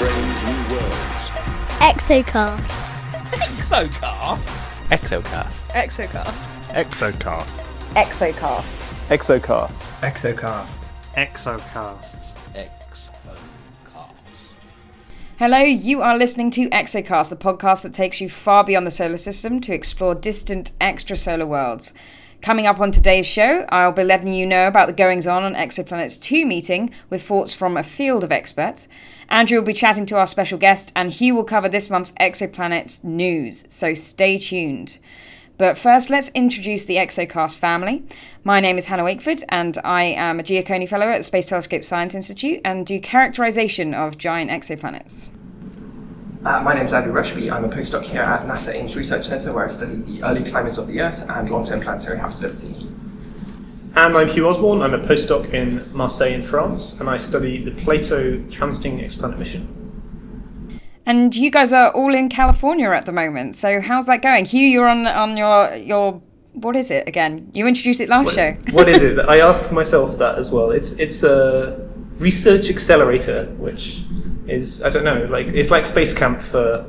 brave new worlds. Exocast. Exocast? Exocast. Exocast. Exocast. Exocast. Exocast. Exocast. Exocast. Exocast. Hello, you are listening to Exocast, the podcast that takes you far beyond the solar system to explore distant extrasolar worlds. Coming up on today's show, I'll be letting you know about the goings on on Exoplanet's 2 meeting with thoughts from a field of experts. Andrew will be chatting to our special guest, and he will cover this month's Exoplanet's news, so stay tuned. But first, let's introduce the Exocast family. My name is Hannah Wakeford, and I am a Giacconi Fellow at the Space Telescope Science Institute and do characterization of giant exoplanets. Uh, my name is Andrew Rushby. I'm a postdoc here at NASA Ames Research Centre where I study the early climates of the Earth and long-term planetary habitability. And I'm Hugh Osborn. I'm a postdoc in Marseille in France, and I study the Plato Transiting Exoplanet Mission. And you guys are all in California at the moment. So how's that going? Hugh, you're on on your your what is it again? You introduced it last show. what is it? I asked myself that as well. It's it's a research accelerator, which is I don't know, like it's like space camp for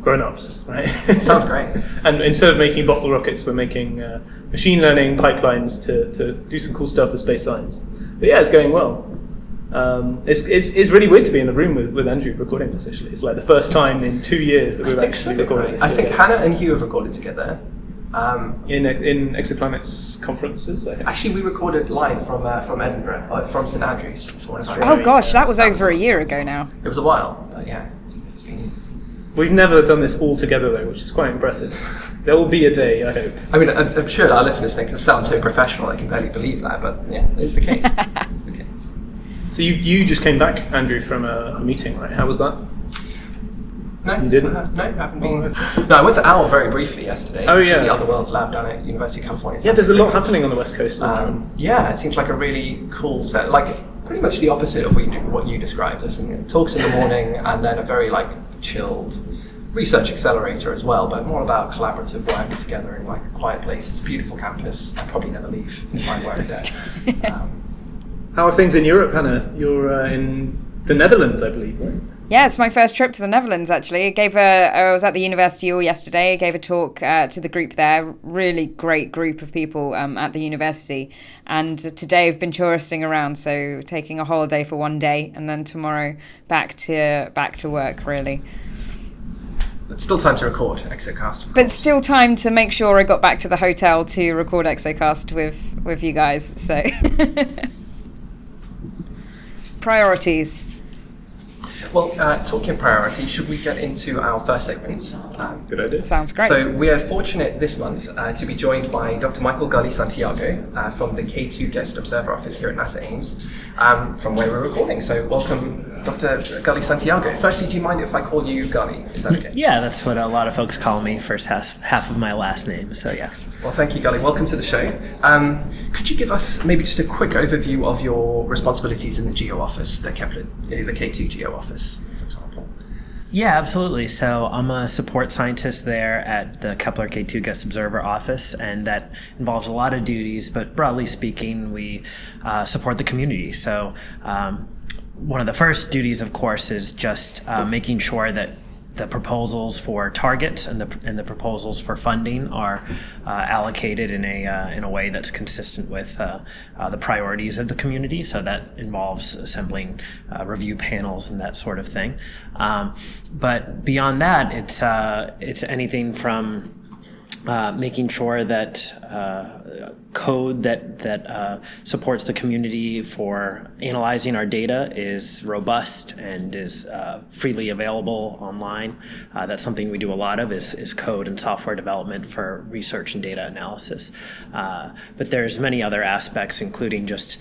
grown-ups, right? Sounds great. and instead of making bottle rockets, we're making uh, machine learning pipelines to, to do some cool stuff with space science. But yeah, it's going well. Um, it's, it's, it's really weird to be in the room with, with Andrew recording this. Actually, it's like the first time in two years that we've actually so, recorded right? this. I think. Hannah and Hugh have recorded together. Um, in in exoplanets conferences. I think. actually, we recorded live from uh, from Edinburgh, uh, from St Andrews. for what it's worth. Oh gosh, that was That over a year ago now. It was a while, but yeah, it's, it's been. We've never done this all together though, which is quite impressive. There will be a day, I hope. I mean, I'm, I'm sure our listeners think this sounds so professional. I can barely believe that, but yeah, it's the case. it's the case. So you you just came back, Andrew, from a, a meeting, right? How was that? No, You didn't? uh, no, haven't been. Oh, No, I went to OWL very briefly yesterday. Oh, which is yeah. the Other Worlds Lab down at University of California. Yeah, there's a lot happening on the west coast. At the moment. Um, yeah, it seems like a really cool set. Like pretty much the opposite of what you, do, what you described. There's some talks in the morning, and then a very like chilled research accelerator as well, but more about collaborative work together in like a quiet place. It's a beautiful campus. I'd probably never leave if I were there. Um, How are things in Europe, Hannah? You're uh, in the Netherlands, I believe, right? Yeah, it's my first trip to the Netherlands. Actually, I gave a. I was at the university all yesterday. I gave a talk uh, to the group there. Really great group of people um, at the university. And today I've been touristing around, so taking a holiday for one day, and then tomorrow back to back to work. Really, it's still time to record Exocast. but still time to make sure I got back to the hotel to record Exocast with with you guys. So priorities. Well, uh, talking priority, should we get into our first segment? Um, Good idea. Sounds great. So we are fortunate this month uh, to be joined by Dr. Michael Gully Santiago uh, from the K2 Guest Observer Office here at NASA Ames, um, from where we're recording. So welcome, Dr. Gully Santiago. Firstly, do you mind if I call you Gully? Is that okay? Yeah, that's what a lot of folks call me, first half, half of my last name. So, yes. Well, thank you, Gully. Welcome to the show. Um, could you give us maybe just a quick overview of your responsibilities in the GO Office, the Kepler, uh, the K2 GO Office, for example? Yeah, absolutely. So I'm a support scientist there at the Kepler K2 Guest Observer Office, and that involves a lot of duties. But broadly speaking, we uh, support the community. So um, one of the first duties, of course, is just uh, making sure that the proposals for targets and the and the proposals for funding are uh, allocated in a uh, in a way that's consistent with uh, uh, the priorities of the community. So that involves assembling uh, review panels and that sort of thing. Um, but beyond that, it's it's anything from uh, making sure that uh, code that that uh, supports the community for analyzing our data is robust and is uh, freely available online. Uh, that's something we do a lot of is, is code and software development for research and data analysis. But there's many other aspects, including just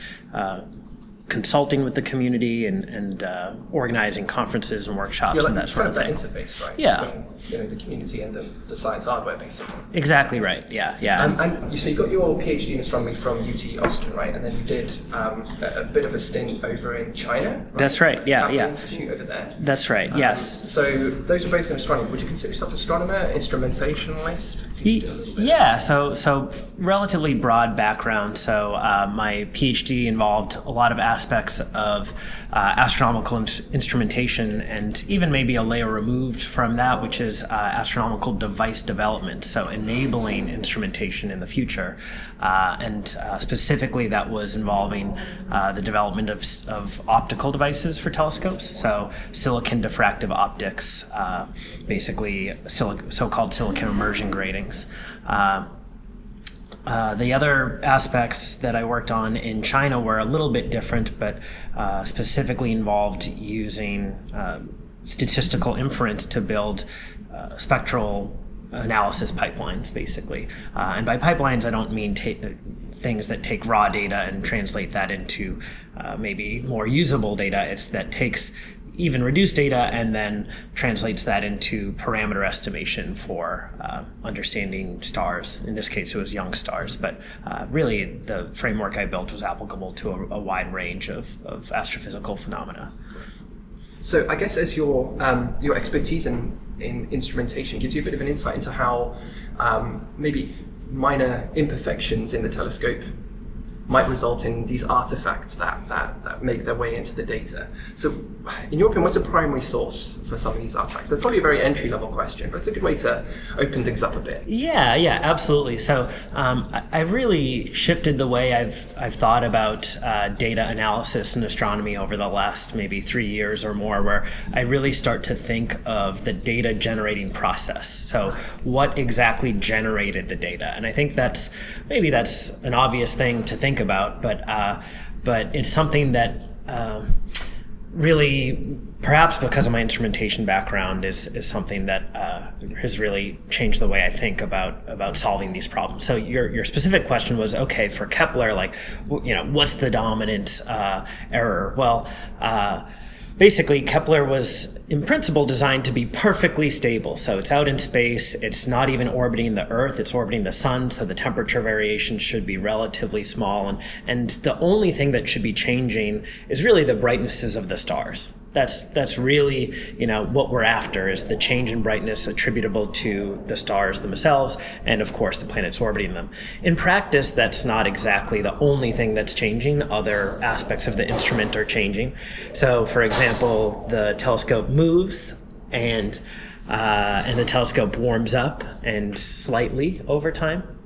consulting with the community and, and uh, organizing conferences and workshops like and that sort of of thing. interface, right? Yeah. Between, you know, the community and the, the science hardware, basically. Exactly right. Yeah, yeah. Um, and you so you got your PhD in astronomy from UT Austin, right? And then you did um, a, a bit of a stint over in China. Right? That's right, yeah, Kavli yeah. Institute over there. That's right. Um, yes. So those are both in astronomy. Would you consider yourself an astronomer, instrumentationalist? Ye- Yeah, so so relatively broad background. So uh, my PhD involved a lot of aspects of uh, astronomical in- instrumentation, and even maybe a layer removed from that, which is uh, astronomical device development. So enabling instrumentation in the future, uh, and uh, specifically that was involving uh, the development of, of optical devices for telescopes. So silicon diffractive optics, uh, basically silic- so-called silicon immersion gratings. Uh, uh, the other aspects that I worked on in China were a little bit different, but uh, specifically involved using uh, statistical inference to build uh, spectral analysis pipelines, basically. Uh, and by pipelines, I don't mean ta- things that take raw data and translate that into uh, maybe more usable data. It's that takes even reduced data and then translates that into parameter estimation for uh, understanding stars. In this case, it was young stars, but uh, really the framework I built was applicable to a, a wide range of, of astrophysical phenomena. So I guess as your um, your expertise in, in instrumentation gives you a bit of an insight into how um, maybe minor imperfections in the telescope might result in these artifacts that, that, that make their way into the data. So, in your opinion, what's a primary source for some of these artifacts? That's probably a very entry level question, but it's a good way to open things up a bit. Yeah, yeah, absolutely. So um, I, I really shifted the way I've I've thought about uh, data analysis in astronomy over the last maybe three years or more, where I really start to think of the data generating process. So what exactly generated the data? And I think that's maybe that's an obvious thing to think about, but uh, but it's something that. Um, really perhaps because of my instrumentation background is, is something that uh, has really changed the way I think about about solving these problems. So your your specific question was okay for Kepler, like you know what's the dominant uh, error? Well. Uh, Basically, Kepler was in principle designed to be perfectly stable. So it's out in space, it's not even orbiting the Earth, it's orbiting the Sun, so the temperature variation should be relatively small. And, and the only thing that should be changing is really the brightnesses of the stars that's that's really you know what we're after is the change in brightness attributable to the stars themselves and of course the planets orbiting them. In practice that's not exactly the only thing that's changing. Other aspects of the instrument are changing. So for example the telescope moves and uh, and the telescope warms up and slightly over time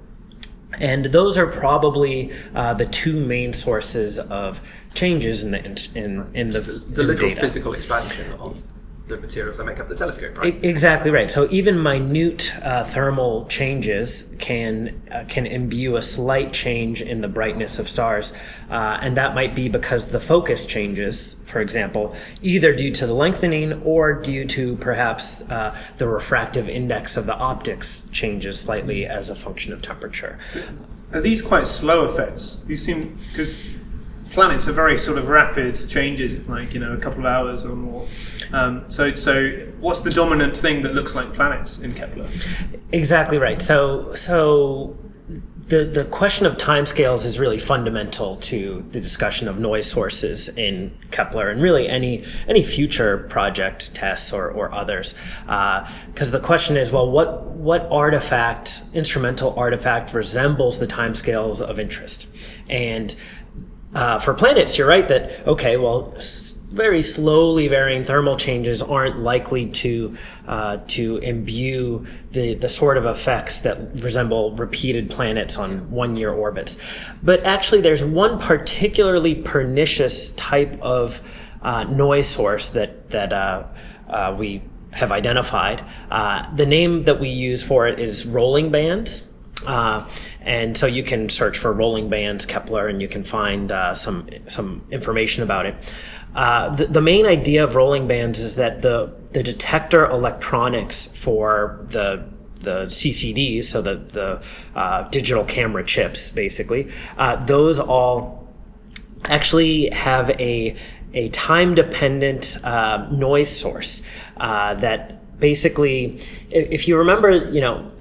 and those are probably uh, the two main sources of changes in the in in, in the, The, in the literal data. physical expansion of the materials that make up the telescope, right? Exactly right. So even minute uh, thermal changes can uh, can imbue a slight change in the brightness of stars, uh, and that might be because the focus changes. For example, either due to the lengthening or due to perhaps uh, the refractive index of the optics changes slightly as a function of temperature. Are these quite slow effects? These seem because planets are very sort of rapid changes, like you know a couple of hours or more. Um, so, so what's the dominant thing that looks like planets in Kepler? Exactly right. So, so the the question of timescales is really fundamental to the discussion of noise sources in Kepler and really any any future project TESS or, or others. Because the question is, well, what what artifact, instrumental artifact, resembles the timescales of interest? And uh, for planets, you're right that okay, well. Very slowly varying thermal changes aren't likely to uh, to imbue the the sort of effects that resemble repeated planets on one year orbits. But actually, there's one particularly pernicious type of uh, noise source that that uh, uh, we have identified. Uh, the name that we use for it is rolling bands. Uh, and so you can search for rolling bands Kepler, and you can find uh, some some information about it. Uh, the, the main idea of rolling bands is that the the detector electronics for the the CCDs, so the the uh, digital camera chips, basically, uh, those all actually have a a time dependent uh, noise source that basically, if you remember, you know.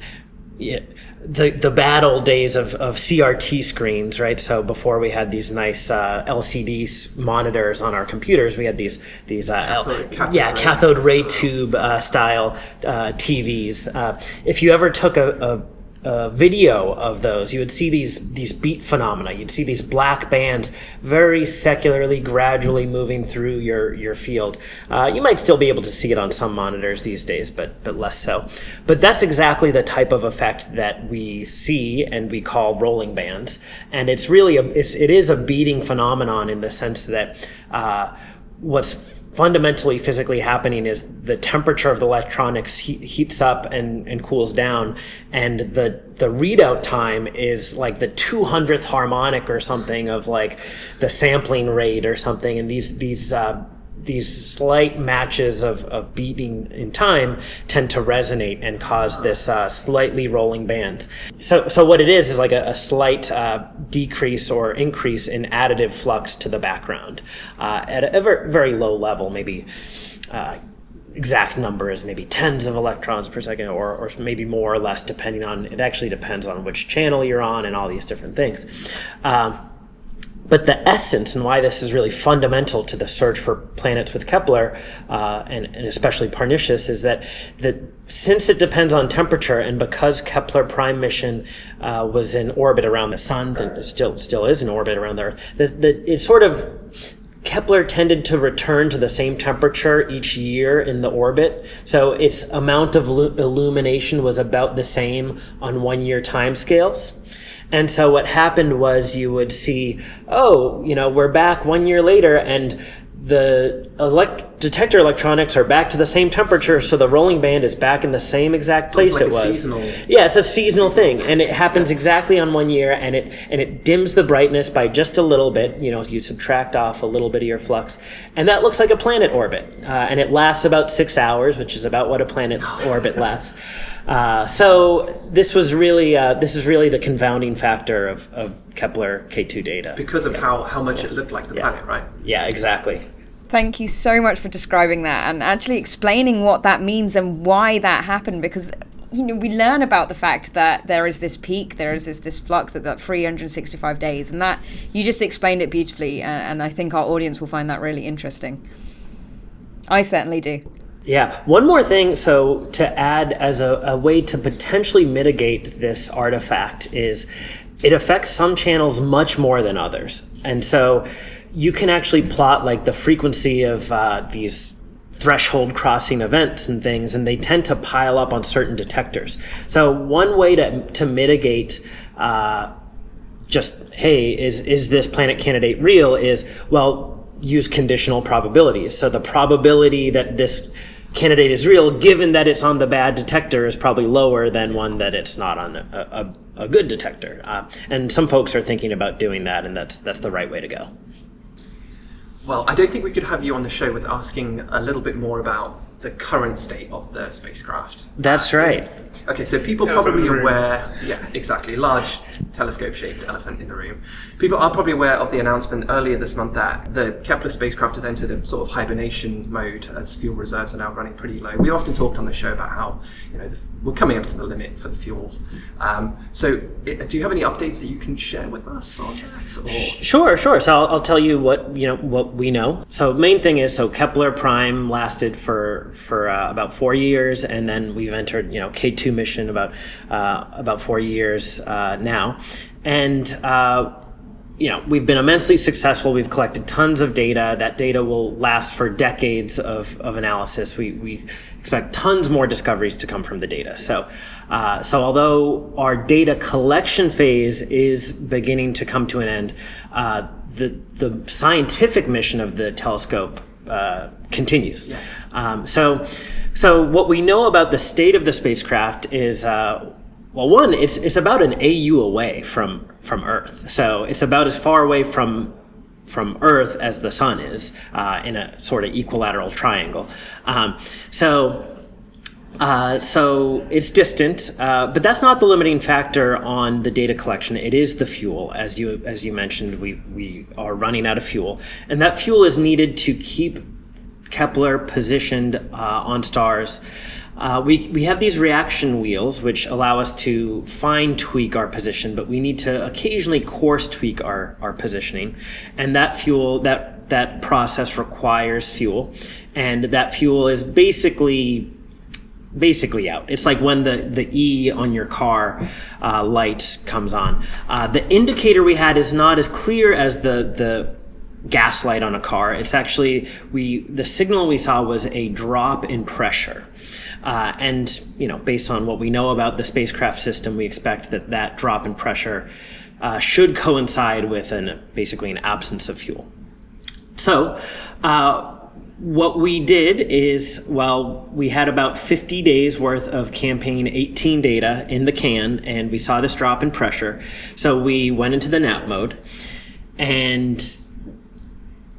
yeah, the the bad old days of, of CRT screens, right? So before we had these nice uh, LCD monitors on our computers, we had these these uh, L- Cathode- cathode yeah ray. cathode ray tube uh, style uh, TVs. Uh, if you ever took a, a uh, video of those, you would see these these beat phenomena. You'd see these black bands very secularly, gradually moving through your your field. Uh, you might still be able to see it on some monitors these days, but but less so. But that's exactly the type of effect that we see and we call rolling bands, and it's really a it's, it is a beating phenomenon in the sense that uh, what's fundamentally physically happening is the temperature of the electronics he- heats up and, and cools down and the the readout time is like the 200th harmonic or something of like the sampling rate or something and these these uh, these slight matches of, of beating in time tend to resonate and cause this uh, slightly rolling band. So, so what it is is like a, a slight uh, decrease or increase in additive flux to the background uh, at a, very, very low level, maybe. Uh, exact number is maybe tens of electrons per second or, or maybe more or less depending on it actually depends on which channel you're on and all these different things um, but the essence and why this is really fundamental to the search for planets with Kepler, uh, and, and, especially Parnassus, is that, that since it depends on temperature, and because Kepler Prime mission uh, was in orbit around the Sun, and still still is in orbit around the Earth, the, it sort of Kepler tended to return to the same temperature each year in the orbit. So its amount of illumination was about the same on one year timescales. And so what happened was you would see, oh, you know, we're back one year later and the elect- detector electronics are back to the same temperature, so the rolling band is back in the same exact place like it a was. seasonal- Yeah, it's a seasonal thing, and it happens exactly on one year, and it and it dims the brightness by just a little bit. You know, you subtract off a little bit of your flux, and that looks like a planet orbit, uh, and it lasts about six hours, which is about what a planet orbit lasts. Uh, so this was really uh, this is really the confounding factor of, of Kepler K2 data. because of how, how much it looked like the planet, right? Yeah, exactly. Thank you so much for describing that and actually explaining what that means and why that happened because you know we learn about the fact that there is this peak there is this this flux that that 365 days and that you just explained it beautifully uh, and I think our audience will find that really interesting. I certainly do. Yeah. One more thing, so to add as a, a way to potentially mitigate this artifact is it affects some channels much more than others. And so you can actually plot like the frequency of uh, these threshold crossing events and things, and they tend to pile up on certain detectors. So one way to, to mitigate uh, just hey is is this planet candidate real is well use conditional probabilities so the probability that this candidate is real given that it's on the bad detector is probably lower than one that it's not on a, a, a good detector. Uh, and some folks are thinking about doing that and that's that's the right way to go. Well, I don't think we could have you on the show with asking a little bit more about the current state of the spacecraft. That's Uh, right. Okay, so people Elephant probably in the room. aware, yeah, exactly, large telescope-shaped elephant in the room. People are probably aware of the announcement earlier this month that the Kepler spacecraft has entered a sort of hibernation mode as fuel reserves are now running pretty low. We often talked on the show about how you know the, we're coming up to the limit for the fuel. Um, so, i do you have any updates that you can share with us on that? Or? Sure, sure. So I'll, I'll tell you what you know what we know. So main thing is so Kepler Prime lasted for for uh, about four years, and then we've entered you know K two mission about uh, about four years uh, now, and. Uh, you know, we've been immensely successful. We've collected tons of data. That data will last for decades of, of analysis. We, we expect tons more discoveries to come from the data. So, uh, so although our data collection phase is beginning to come to an end, uh, the the scientific mission of the telescope uh, continues. Um, so, so what we know about the state of the spacecraft is. Uh, well, one, it's it's about an AU away from from Earth, so it's about as far away from from Earth as the Sun is uh, in a sort of equilateral triangle. Um, so. Uh, so it's distant, uh, but that's not the limiting factor on the data collection. It is the fuel, as you as you mentioned. We we are running out of fuel, and that fuel is needed to keep Kepler positioned uh, on stars. Uh, we, we have these reaction wheels which allow us to fine tweak our position, but we need to occasionally coarse tweak our, our positioning. And that fuel, that, that process requires fuel. And that fuel is basically basically out. It's like when the, the E on your car uh, light comes on. Uh, the indicator we had is not as clear as the, the gas light on a car. It's actually, we, the signal we saw was a drop in pressure. Uh, and, you know, based on what we know about the spacecraft system, we expect that that drop in pressure uh, should coincide with an, basically an absence of fuel. So, uh, what we did is, well, we had about 50 days worth of campaign 18 data in the can, and we saw this drop in pressure. So we went into the nap mode. And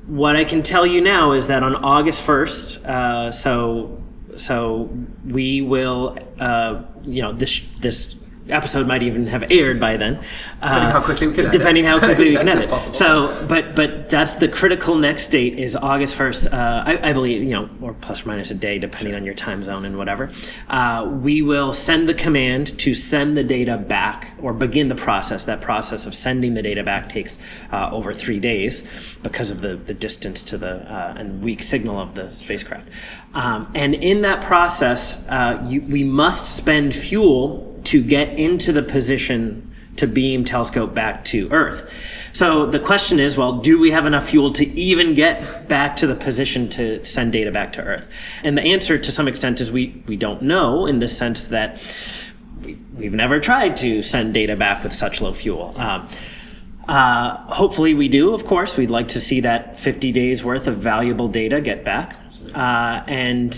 what I can tell you now is that on August 1st, uh, so so we will, uh, you know, this this episode might even have aired by then. Depending how quickly we can edit. Depending how quickly we can edit. possible. So, but but that's the critical next date is August first. Uh, I, I believe you know, or plus or minus a day, depending on your time zone and whatever. Uh, we will send the command to send the data back or begin the process. That process of sending the data back takes uh, over three days because of the the distance to the uh, and weak signal of the spacecraft. Um, and in that process, uh, you, we must spend fuel to get into the position to beam telescope back to Earth. So the question is, well, do we have enough fuel to even get back to the position to send data back to Earth? And the answer to some extent is we, we don't know in the sense that we, we've never tried to send data back with such low fuel. Um, uh, hopefully we do, of course. We'd like to see that 50 days worth of valuable data get back. Uh, and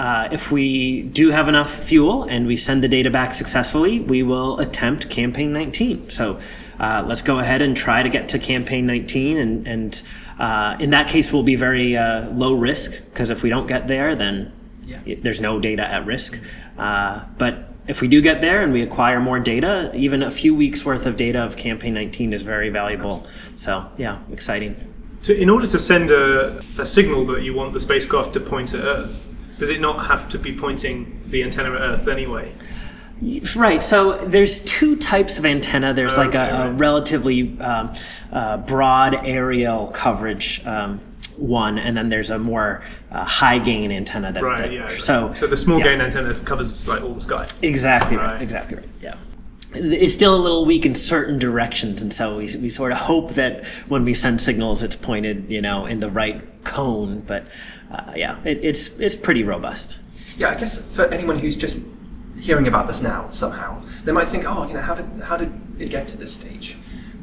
uh, if we do have enough fuel and we send the data back successfully, we will attempt campaign 19. So uh, let's go ahead and try to get to campaign 19. And, and uh, in that case, we'll be very uh, low risk because if we don't get there, then Yeah. it- there's no data at risk. Uh, but if we do get there and we acquire more data, even a few weeks worth of data of campaign 19 is very valuable. So yeah, exciting. So, in order to send a, a signal that you want the spacecraft to point at Earth, does it not have to be pointing the antenna at Earth anyway? Right. So there's two types of antenna. There's like a, a relatively um, uh, broad aerial coverage um, one, and then there's a more uh, high gain antenna. That, Right, that- yeah. So so the small yeah. gain antenna covers like all the sky. Exactly right. Right. Exactly right. Yeah. It's still a little weak in certain directions, and so we, we sort of hope that when we send signals, it's pointed, you know, in the right cone. But uh, yeah, it, it's it's pretty robust. Yeah, I guess for anyone who's just hearing about this now somehow, they might think, oh, you know, how did how did it get to this stage?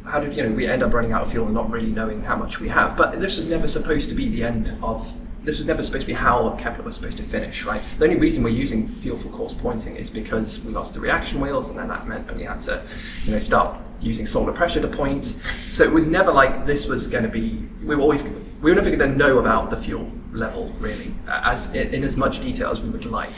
How did you know we end up running out of fuel and not really knowing how much we have? But this was never supposed to be the end of. This was never supposed to be how Kepler was supposed to finish, right? The only reason we're using fuel for coarse pointing is because we lost the reaction wheels, and then that meant that we had to, you know, start using solar pressure to point. So it was never like this was going to be. We were always we were never going to know about the fuel level really, as in, as much detail as we would like.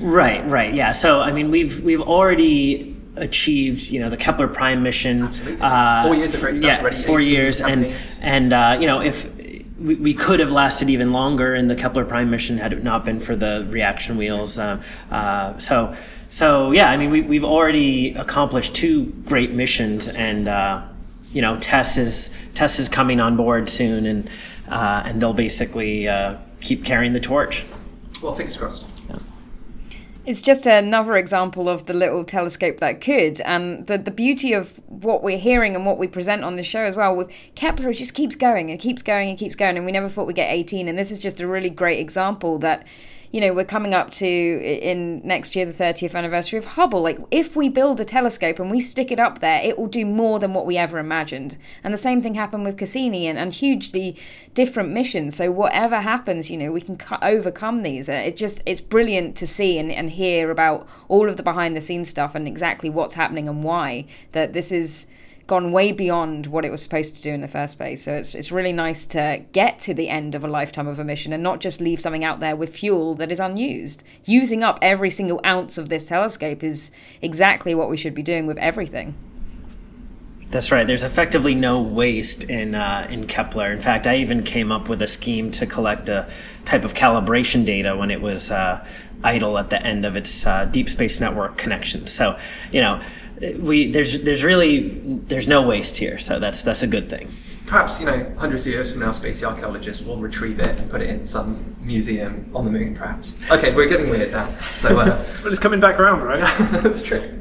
Right, right, yeah. So I mean, we've we've already achieved, you know, the Kepler Prime mission. Absolutely. Uh, Four years of great stuff Yeah, already, four 18 years, and and uh, you know, if we, we could have lasted even longer in the Kepler Prime mission had it not been for the reaction wheels. Uh, uh, so, so yeah, I mean, we, we've already accomplished two great missions, and uh, you know, Tess is Tess is coming on board soon, and uh, and they'll basically uh, keep carrying the torch. Well, fingers crossed. It's just another example of the little telescope that could, and the the beauty of what we're hearing and what we present on the show as well. With Kepler, it just keeps going and keeps going and keeps going, and we never thought we'd get 18. And this is just a really great example that, you know, we're coming up to in next year the 30th anniversary of Hubble. Like, if we build a telescope and we stick it up there, it will do more than what we ever imagined. And the same thing happened with Cassini and, and hugely different missions. So whatever happens, you know, we can cu- overcome these. Uh, it just it's brilliant to see and, and hear about all of the behind the scenes stuff and exactly what's happening and why. That this is gone way beyond what it was supposed to do in the first place. So it's it's really nice to get to the end of a lifetime of a mission and not just leave something out there with fuel that is unused. Using up every single ounce of this telescope is exactly what we should be doing with everything. That's right. There's effectively no waste in uh, in Kepler. In fact, I even came up with a scheme to collect a type of calibration data when it was uh, idle at the end of its uh, deep space network connection. So, you know, we there's there's really there's no waste here. So that's that's a good thing. perhaps you know hundreds of years from now, spacey archaeologists will retrieve it and put it in some museum on the moon. Perhaps. Okay, we're getting weird now. So uh, Well, it's coming back around, right? that's true.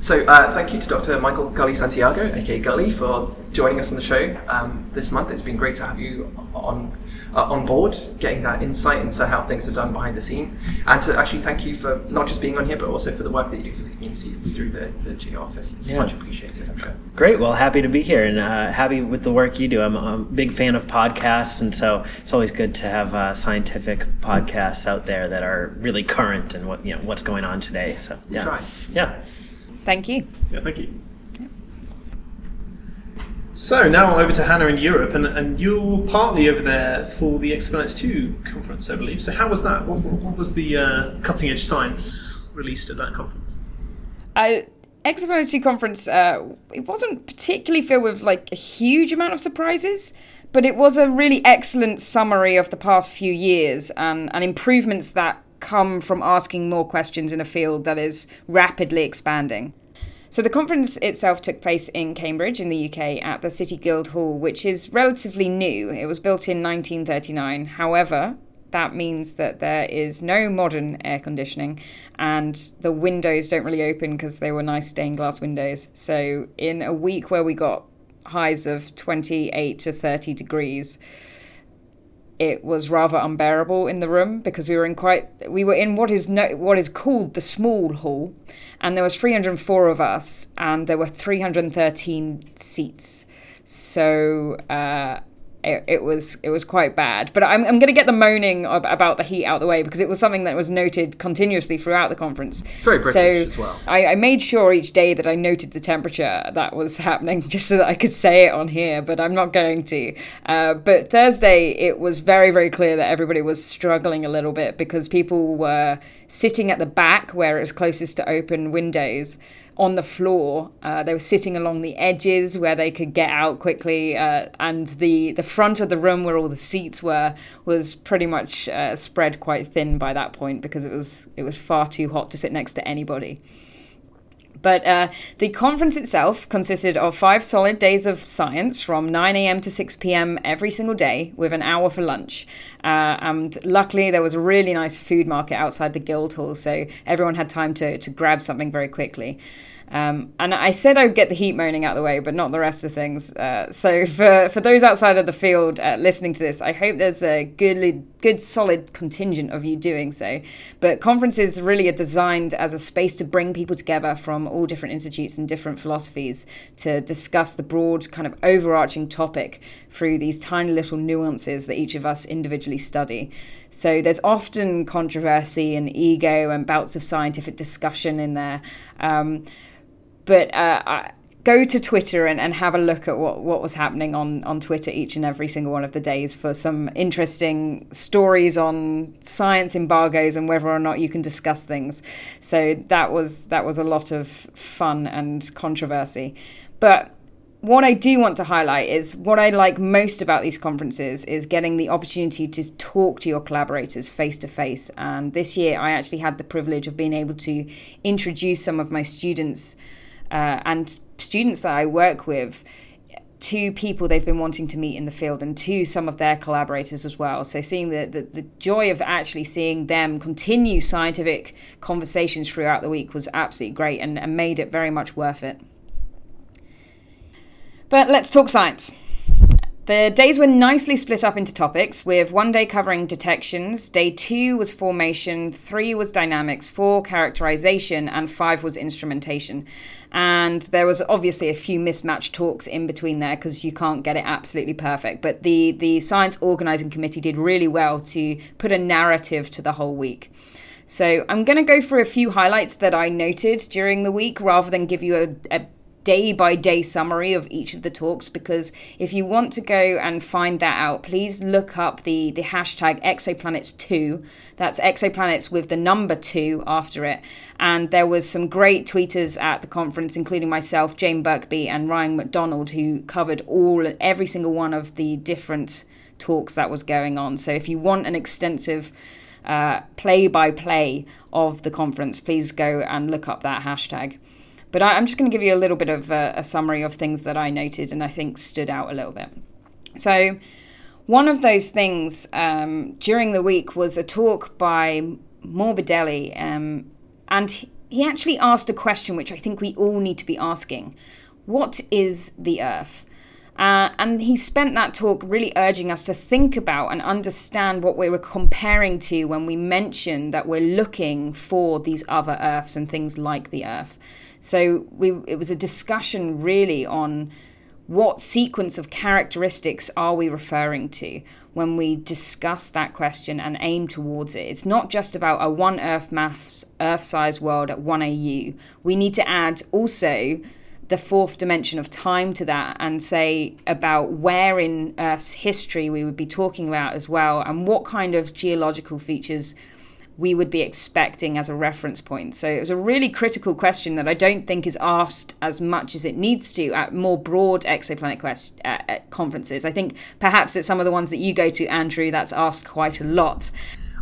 So uh, thank you to Dr. Michael Gully Santiago, aka Gully, for joining us on the show um, this month. It's been great to have you on uh, on board, getting that insight into how things are done behind the scene, and to actually thank you for not just being on here, but also for the work that you do for the community through the, the GO office. It's Yeah. much appreciated, I'm sure. Great. Well, happy to be here and uh, happy with the work you do. I'm, I'm a big fan of podcasts, and so it's always good to have uh, scientific podcasts out there that are really current and what you know what's going on today. So yeah, Try. yeah. Thank you. Yeah, thank you. So now over to Hannah in Europe, and, and you're partly over there for the Exoplanets 2 conference, I believe. So how was that? What, what was the uh, cutting edge science released at that conference? Uh, Exoplanets 2 conference, uh, it wasn't particularly filled with like a huge amount of surprises, but it was a really excellent summary of the past few years and, and improvements that come from asking more questions in a field that is rapidly expanding. So the conference itself took place in Cambridge in the UK at the City Guild Hall, which is relatively new. It was built in 1939. However, that means that there is no modern air conditioning and the windows don't really open because they were nice stained glass windows. So in a week where we got highs of 28 to 30 degrees, it was rather unbearable in the room because we were in quite we were in what is no, what is called the small hall and there was 304 of us and there were 313 seats. So uh, it, it was it was quite bad but i'm, I'm going to get the moaning ab- about the heat out of the way because it was something that was noted continuously throughout the conference It's very British so as well. I, I made sure each day that I noted the temperature that was happening just so that I could say it on here, but I'm not going to. Uh, but Thursday, it was very, very clear that everybody was struggling a little bit because people were sitting at the back where it was closest to open windows on the floor. Uh, they were sitting along the edges where they could get out quickly, uh, and the the front of the room where all the seats were was pretty much uh, spread quite thin by that point because it was it was far too hot to sit next to anybody. But uh, the conference itself consisted of five solid days of science from 9 a.m. to 6 p.m. every single day, with an hour for lunch. Uh, and luckily, there was a really nice food market outside the Guildhall, so everyone had time to, to grab something very quickly. Um, and I said I'd get the heat moaning out of the way, but not the rest of things. Uh, so for, for those outside of the field uh, listening to this, I hope there's a good, good, solid contingent of you doing so. But conferences really are designed as a space to bring people together from all different institutes and different philosophies to discuss the broad, kind of overarching topic through these tiny little nuances that each of us individually study. So there's often controversy and ego and bouts of scientific discussion in there. Um, but uh, I, go to Twitter and, and have a look at what, what was happening on, on Twitter each and every single one of the days for some interesting stories on science embargoes and whether or not you can discuss things. So that was that was a lot of fun and controversy. But what I do want to highlight is what I like most about these conferences is getting the opportunity to talk to your collaborators face to face. And this year, I actually had the privilege of being able to introduce some of my students uh, and students that I work with to people they've been wanting to meet in the field and to some of their collaborators as well. So seeing the, the, the joy of actually seeing them continue scientific conversations throughout the week was absolutely great and, and made it very much worth it. But let's talk science. The days were nicely split up into topics, with one day covering detections, day two was formation, three was dynamics, four characterization, and five was instrumentation. And there was obviously a few mismatched talks in between there because you can't get it absolutely perfect. But the, the science organizing committee did really well to put a narrative to the whole week. So I'm going to go through a few highlights that I noted during the week rather than give you a, a day by day summary of each of the talks because if you want to go and find that out, please look up the, the hashtag exoplanets2. That's exoplanets with the number two after it. And there was some great tweeters at the conference, including myself, Jayne Birkby, and Ryan MacDonald, who covered all every single one of the different talks that was going on. So if you want an extensive uh, play by play of the conference, please go and look up that hashtag. But I, I'm just going to give you a little bit of a, a summary of things that I noted and I think stood out a little bit. So, one of those things um, during the week was a talk by Morbidelli, um, and he- he actually asked a question which I think we all need to be asking What is the Earth? Uh, and he spent that talk really urging us to think about and understand what we were comparing to when we mentioned that we're looking for these other Earths and things like the Earth. So we, it was a discussion really on what sequence of characteristics are we referring to when we discuss that question and aim towards it? It's not just about a one Earth maths, Earth size world at 1 AU. We need to add also the fourth dimension of time to that and say about where in Earth's history we would be talking about as well and what kind of geological features we would be expecting as a reference point. So it was a really critical question that I don't think is asked as much as it needs to at more broad exoplanet quest- uh, uh, conferences. I think perhaps at some of the ones that you go to, Andrew, that's asked quite a lot.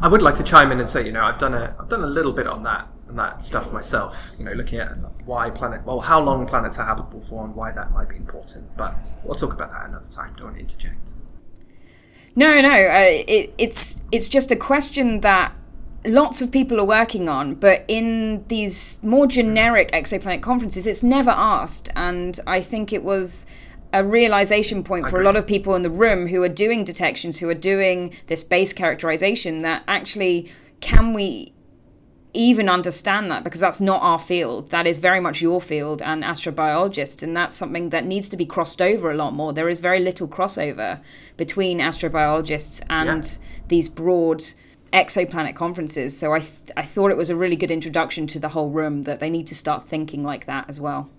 I would like to chime in and say, you know, I've done a I've done a little bit on that on that stuff myself. You know, looking at why planet, well, how long planets are habitable for, and why that might be important. But we'll talk about that another time. Don't interject. No, no, uh, it, it's it's just a question that lots of people are working on, but in these more generic exoplanet conferences, it's never asked, and I think it was a realization point for a lot of people in the room who are doing detections, who are doing this base characterization, that actually can we even understand that because that's not our field. That is very much your field and astrobiologists, and that's something that needs to be crossed over a lot more. There is very little crossover between astrobiologists and Yeah. these broad exoplanet conferences. So I th- I thought it was a really good introduction to the whole room that they need to start thinking like that as well.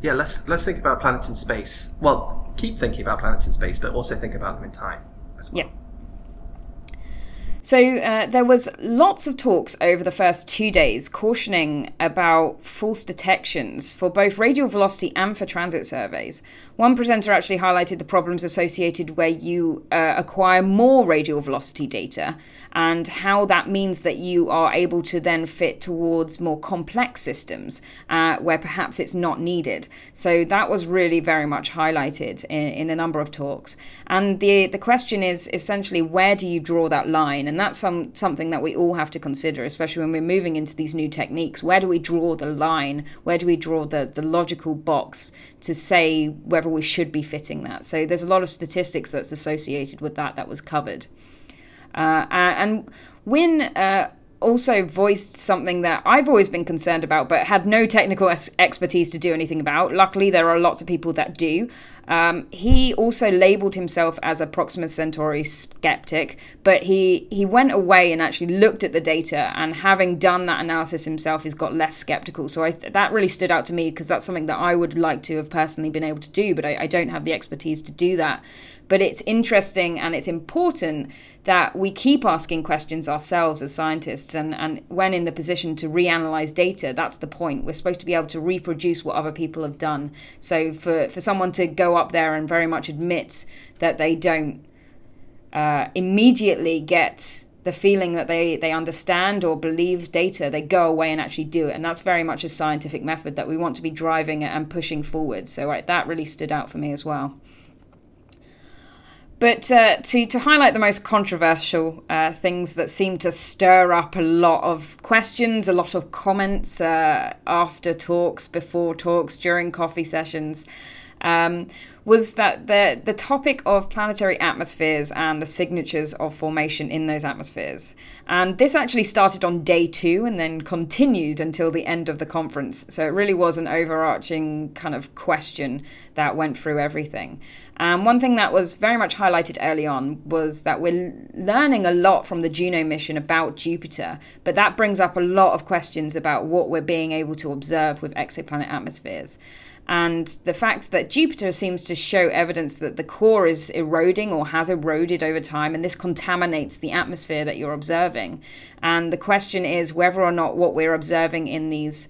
Yeah, let's let's think about planets in space. Well, keep thinking about planets in space, but also think about them in time as well. Yeah. So uh, there was lots of talks over the first two days cautioning about false detections for both radial velocity and for transit surveys. One presenter actually highlighted the problems associated where you uh, acquire more radial velocity data and how that means that you are able to then fit towards more complex systems uh, where perhaps it's not needed. So that was really very much highlighted in, in a number of talks. And the the question is essentially where do you draw that line? And that's some something that we all have to consider, especially when we're moving into these new techniques. Where do we draw the line? Where do we draw the, the logical box to say whether we should be fitting that? So there's a lot of statistics that's associated with that that was covered. Uh, and Wynne uh, also voiced something that I've always been concerned about, but had no technical expertise to do anything about. Luckily, there are lots of people that do. Um, he also labeled himself as a Proxima Centauri skeptic, but he, he went away and actually looked at the data, and having done that analysis himself, he's got less skeptical. So I th- that really stood out to me because that's something that I would like to have personally been able to do, but I, I don't have the expertise to do that. But it's interesting and it's important that we keep asking questions ourselves as scientists and, and when in the position to reanalyze data, that's the point. We're supposed to be able to reproduce what other people have done. So for, for someone to go up there and very much admit that they don't uh, immediately get the feeling that they, they understand or believe data, they go away and actually do it. And that's very much a scientific method that we want to be driving and pushing forward. So right, that really stood out for me as well. But uh, to, to highlight the most controversial uh, things that seem to stir up a lot of questions, a lot of comments uh, after talks, before talks, during coffee sessions, um, was that the, the topic of planetary atmospheres and the signatures of formation in those atmospheres. And this actually started on day two and then continued until the end of the conference. So it really was an overarching kind of question that went through everything. And one thing that was very much highlighted early on was that we're learning a lot from the Juno mission about Jupiter, but that brings up a lot of questions about what we're being able to observe with exoplanet atmospheres. And the fact that Jupiter seems to show evidence that the core is eroding or has eroded over time, and this contaminates the atmosphere that you're observing. And the question is whether or not what we're observing in these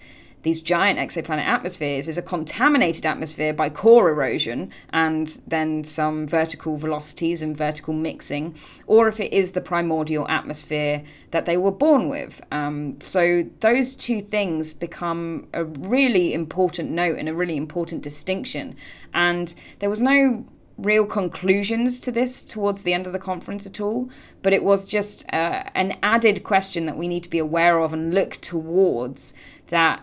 these giant exoplanet atmospheres is a contaminated atmosphere by core erosion and then some vertical velocities and vertical mixing, or if it is the primordial atmosphere that they were born with. Um, so those two things become a really important note and a really important distinction. And there was no real conclusions to this towards the end of the conference at all, but it was just uh, an added question that we need to be aware of and look towards that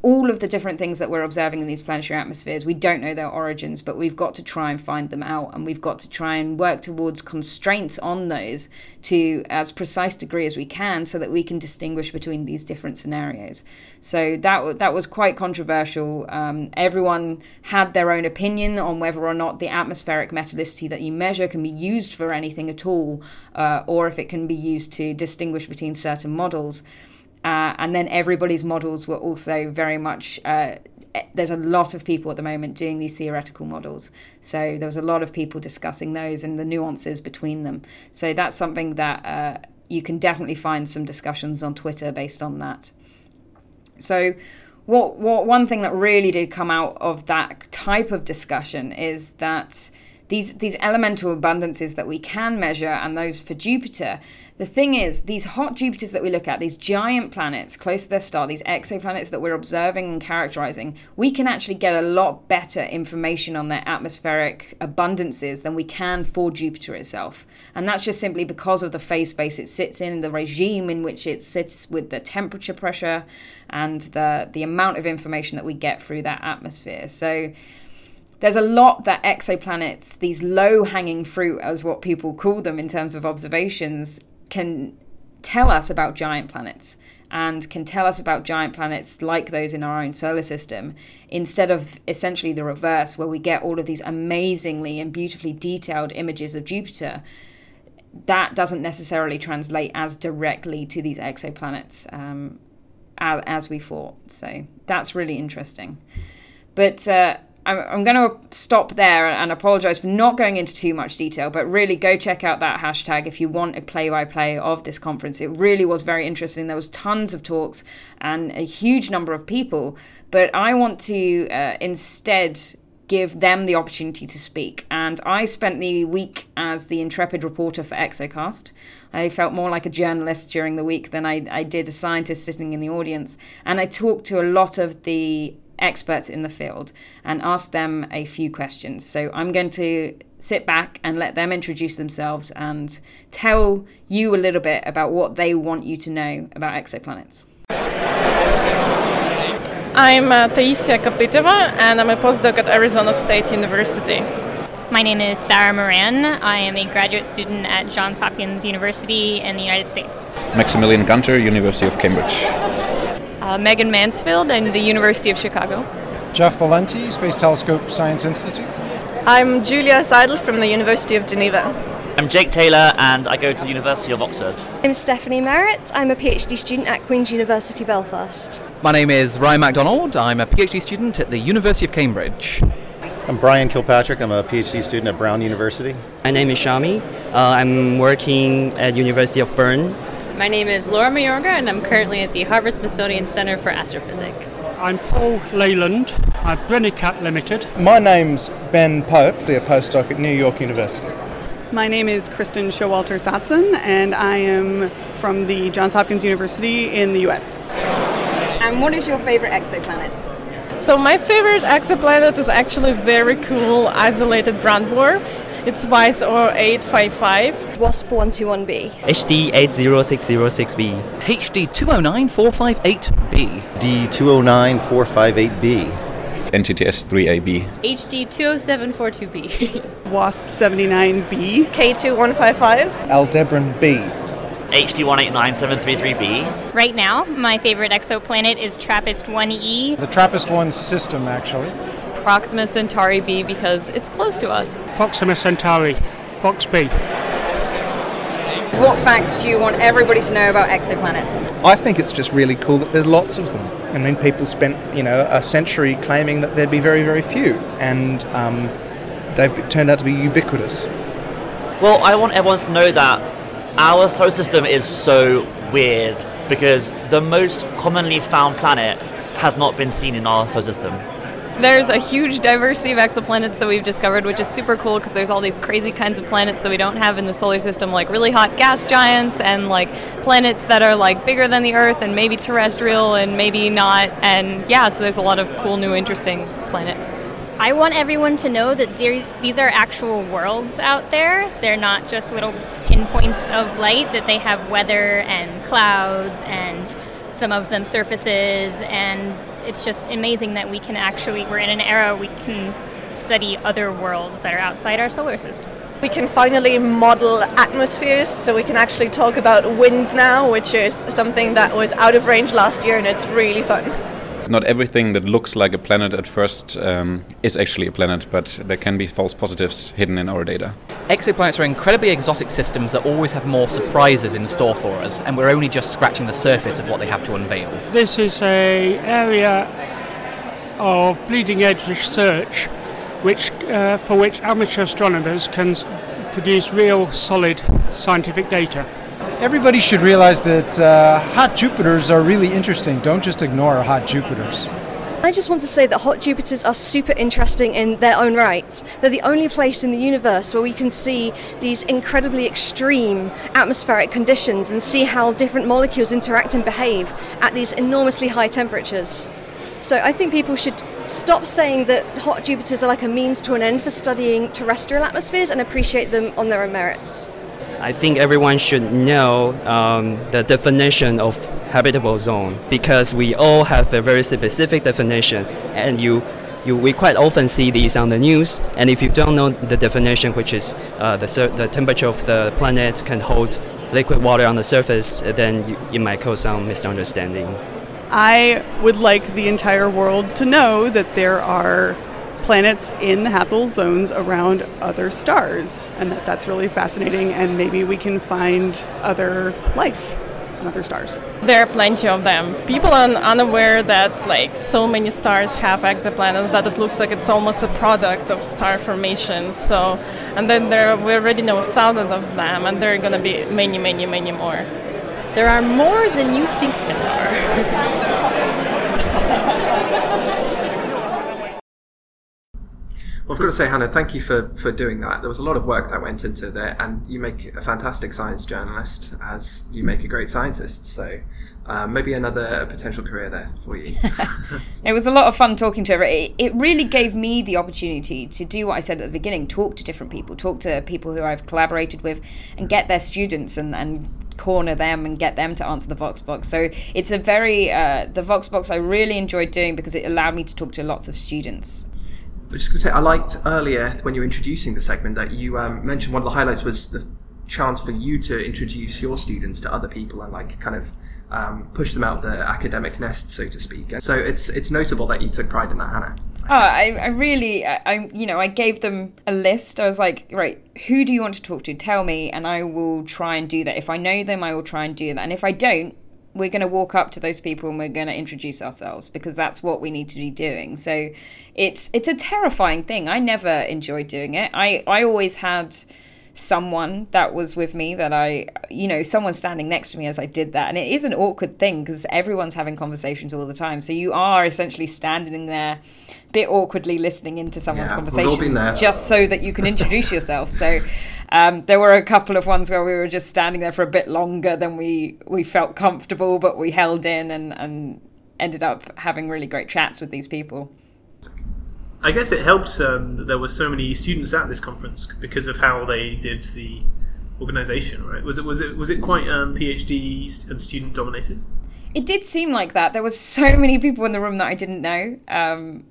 all of the different things that we're observing in these planetary atmospheres, we don't know their origins, but we've got to try and find them out, and we've got to try and work towards constraints on those to as precise degree as we can, so that we can distinguish between these different scenarios. So that that was quite controversial. Um, everyone had their own opinion on whether or not the atmospheric metallicity that you measure can be used for anything at all, uh, or if it can be used to distinguish between certain models. Uh, and then everybody's models were also very much. Uh, there's a lot of people at the moment doing these theoretical models. So there was a lot of people discussing those and the nuances between them. So that's something that uh, you can definitely find some discussions on Twitter based on that. So, what, what one thing that really did come out of that type of discussion is that these these elemental abundances that we can measure and those for Jupiter the thing is, these hot Jupiters that we look at, these giant planets close to their star, these exoplanets that we're observing and characterizing, we can actually get a lot better information on their atmospheric abundances than we can for Jupiter itself. And that's just simply because of the phase space it sits in, the regime in which it sits with the temperature pressure and the, the amount of information that we get through that atmosphere. So there's a lot that exoplanets, these low hanging fruit, as what people call them in terms of observations, can tell us about giant planets and can tell us about giant planets like those in our own solar system instead of essentially the reverse where we get all of these amazingly and beautifully detailed images of Jupiter. That doesn't necessarily translate as directly to these exoplanets um, as, we thought. So that's really interesting. But uh, I'm, I'm going to stop there and apologize for not going into too much detail, but really go check out that hashtag if you want a play by play of this conference. It really was very interesting. There was tons of talks and a huge number of people, but I want to uh, instead give them the opportunity to speak. And I spent the week as the intrepid reporter for Exocast. I felt more like a journalist during the week than I, I did a scientist sitting in the audience. And I talked to a lot of the experts in the field and ask them a few questions. So I'm going to sit back and let them introduce themselves and tell you a little bit about what they want you to know about exoplanets. I'm uh, Taisiya Kopytova and I'm a postdoc at Arizona State University. My name is Sarah Moran. I am a graduate student at Johns Hopkins University in the United States. Maximilian Günther, University of Cambridge uh, Megan Mansfield and the University of Chicago. Jeff Valenti, Space Telescope Science Institute. I'm Julia Seidel from the University of Geneva. I'm Jake Taylor and I go to the University of Oxford. I'm Stephanie Merritt. I'm a PhD student at Queen's University Belfast. My name is Ryan MacDonald. I'm a PhD student at the University of Cambridge. I'm Brian Kilpatrick. I'm a PhD student at Brown University. My name is Shami. Uh, I'm working at University of Bern my name is Laura Mayorga, and I'm currently at the Harvard Smithsonian Center for Astrophysics. I'm Paul Leyland at Brennicat Limited. My name's Ben Pope, a postdoc at New York University. My name is Kristen Showalter Sotzen, and I am from the Johns Hopkins University in the US. And what is your favorite exoplanet? So, my favorite exoplanet is actually very cool, isolated brown dwarf. It's WISE 0855. WASP 121b. HD 80606b. HD 209458b. D209458b. NGTS 3AB. HD 20742B. WASP 79B. K2155. Aldebaran B. HD 189733b. Right now, my favorite exoplanet is TRAPPIST 1e. The TRAPPIST 1 system, actually. Proxima Centauri b because it's close to us. Proxima Centauri, Fox B. What facts do you want everybody to know about exoplanets? I think it's just really cool that there's lots of them. I mean, people spent, you know, a century claiming that there'd be very, very few, and um, they've turned out to be ubiquitous. Well, I want everyone to know that our solar system is so weird because the most commonly found planet has not been seen in our solar system. There's a huge diversity of exoplanets that we've discovered, which is super cool because there's all these crazy kinds of planets that we don't have in the solar system, like really hot gas giants and like planets that are like bigger than the Earth and maybe terrestrial and maybe not. And yeah, so there's a lot of cool, new, interesting planets. I want everyone to know that these are actual worlds out there. They're not just little pinpoints of light, that they have weather and clouds and some of them surfaces. And it's just amazing that we can actually, we're in an era we can study other worlds that are outside our solar system. We can finally model atmospheres, so we can actually talk about winds now, which is something that was out of range last year, and it's really fun. Not everything that looks like a planet at first um, is actually a planet, but there can be false positives hidden in our data. Exoplanets are incredibly exotic systems that always have more surprises in store for us, and we're only just scratching the surface of what they have to unveil. This is a area of bleeding edge research, which uh, for which amateur astronomers can s- produce real, solid scientific data. Everybody should realize that uh, hot Jupiters are really interesting. Don't just ignore hot Jupiters. I just want to say that hot Jupiters are super interesting in their own right. They're the only place in the universe where we can see these incredibly extreme atmospheric conditions and see how different molecules interact and behave at these enormously high temperatures. So I think people should stop saying that hot Jupiters are like a means to an end for studying terrestrial atmospheres and appreciate them on their own merits. I think everyone should know um, the definition of habitable zone because we all have a very specific definition, and you, you we quite often see these on the news. And if you don't know the definition, which is uh, the the temperature of the planet can hold liquid water on the surface, then you, might cause some misunderstanding. I would like the entire world to know that there are planets in the habitable zones around other stars, and that that's really fascinating. And maybe we can find other life on other stars. There are plenty of them. People are unaware that like so many stars have exoplanets that it looks like it's almost a product of star formation. So, and then there we already know thousands of them, and there are going to be many, many, many more. There are more than you think there Well, I've got to say, Hannah, thank you for, for doing that. There was a lot of work that went into there, and you make a fantastic science journalist, as you make a great scientist. So um, maybe another potential career there for you. It was a lot of fun talking to her. It, it really gave me the opportunity to do what I said at the beginning talk to different people, talk to people who I've collaborated with, and get their students and, and corner them and get them to answer the Vox Box. So it's a very, uh, the Vox Box I really enjoyed doing because it allowed me to talk to lots of students. I was just going to say, I liked earlier when you were introducing the segment that you um, mentioned one of the highlights was the chance for you to introduce your students to other people and like kind of um, push them out of the academic nest, so to speak. And so it's it's notable that you took pride in that, Hannah. Oh, I, I really, I, I, you know, I gave them a list. I was like, right, who do you want to talk to? Tell me, and I will try and do that. If I know them, I will try and do that. And if I don't, we're going to walk up to those people and we're going to introduce ourselves because that's what we need to be doing. So it's it's a terrifying thing. I never enjoyed doing it. I I always had someone that was with me that I, you know, someone standing next to me as I did that. And it is an awkward thing because everyone's having conversations all the time. So you are essentially standing there a bit awkwardly listening into someone's Yeah, conversations just so that you can introduce yourself. So um, there were a couple of ones where we were just standing there for a bit longer than we, we felt comfortable, but we held in and, and ended up having really great chats with these people. I guess it helped um, that there were so many students at this conference because of how they did the organisation. Right? Was it was it was it quite um, PhD and student dominated? It did seem like that. There were so many people in the room that I didn't know. Um,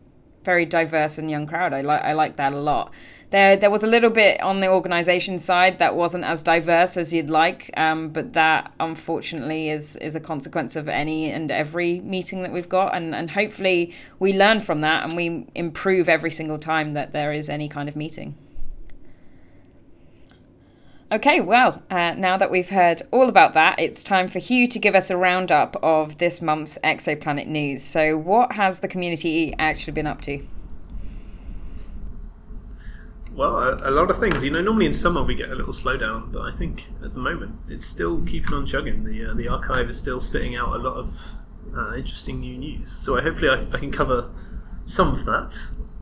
very diverse and young crowd. I like I like that a lot. There there was a little bit on the organisation side that wasn't as diverse as you'd like, um, but that unfortunately is is a consequence of any and every meeting that we've got, and and hopefully we learn from that and we improve every single time that there is any kind of meeting. Okay, well, uh, now that we've heard all about that, it's time for Hugh to give us a roundup of this month's exoplanet news. So, what has the community actually been up to? Well, a, a lot of things. You know, normally in summer we get a little slowdown, but I think at the moment it's still keeping on chugging. The uh, the arXiv is still spitting out a lot of uh, interesting new news. So I, hopefully I, I can cover some of that.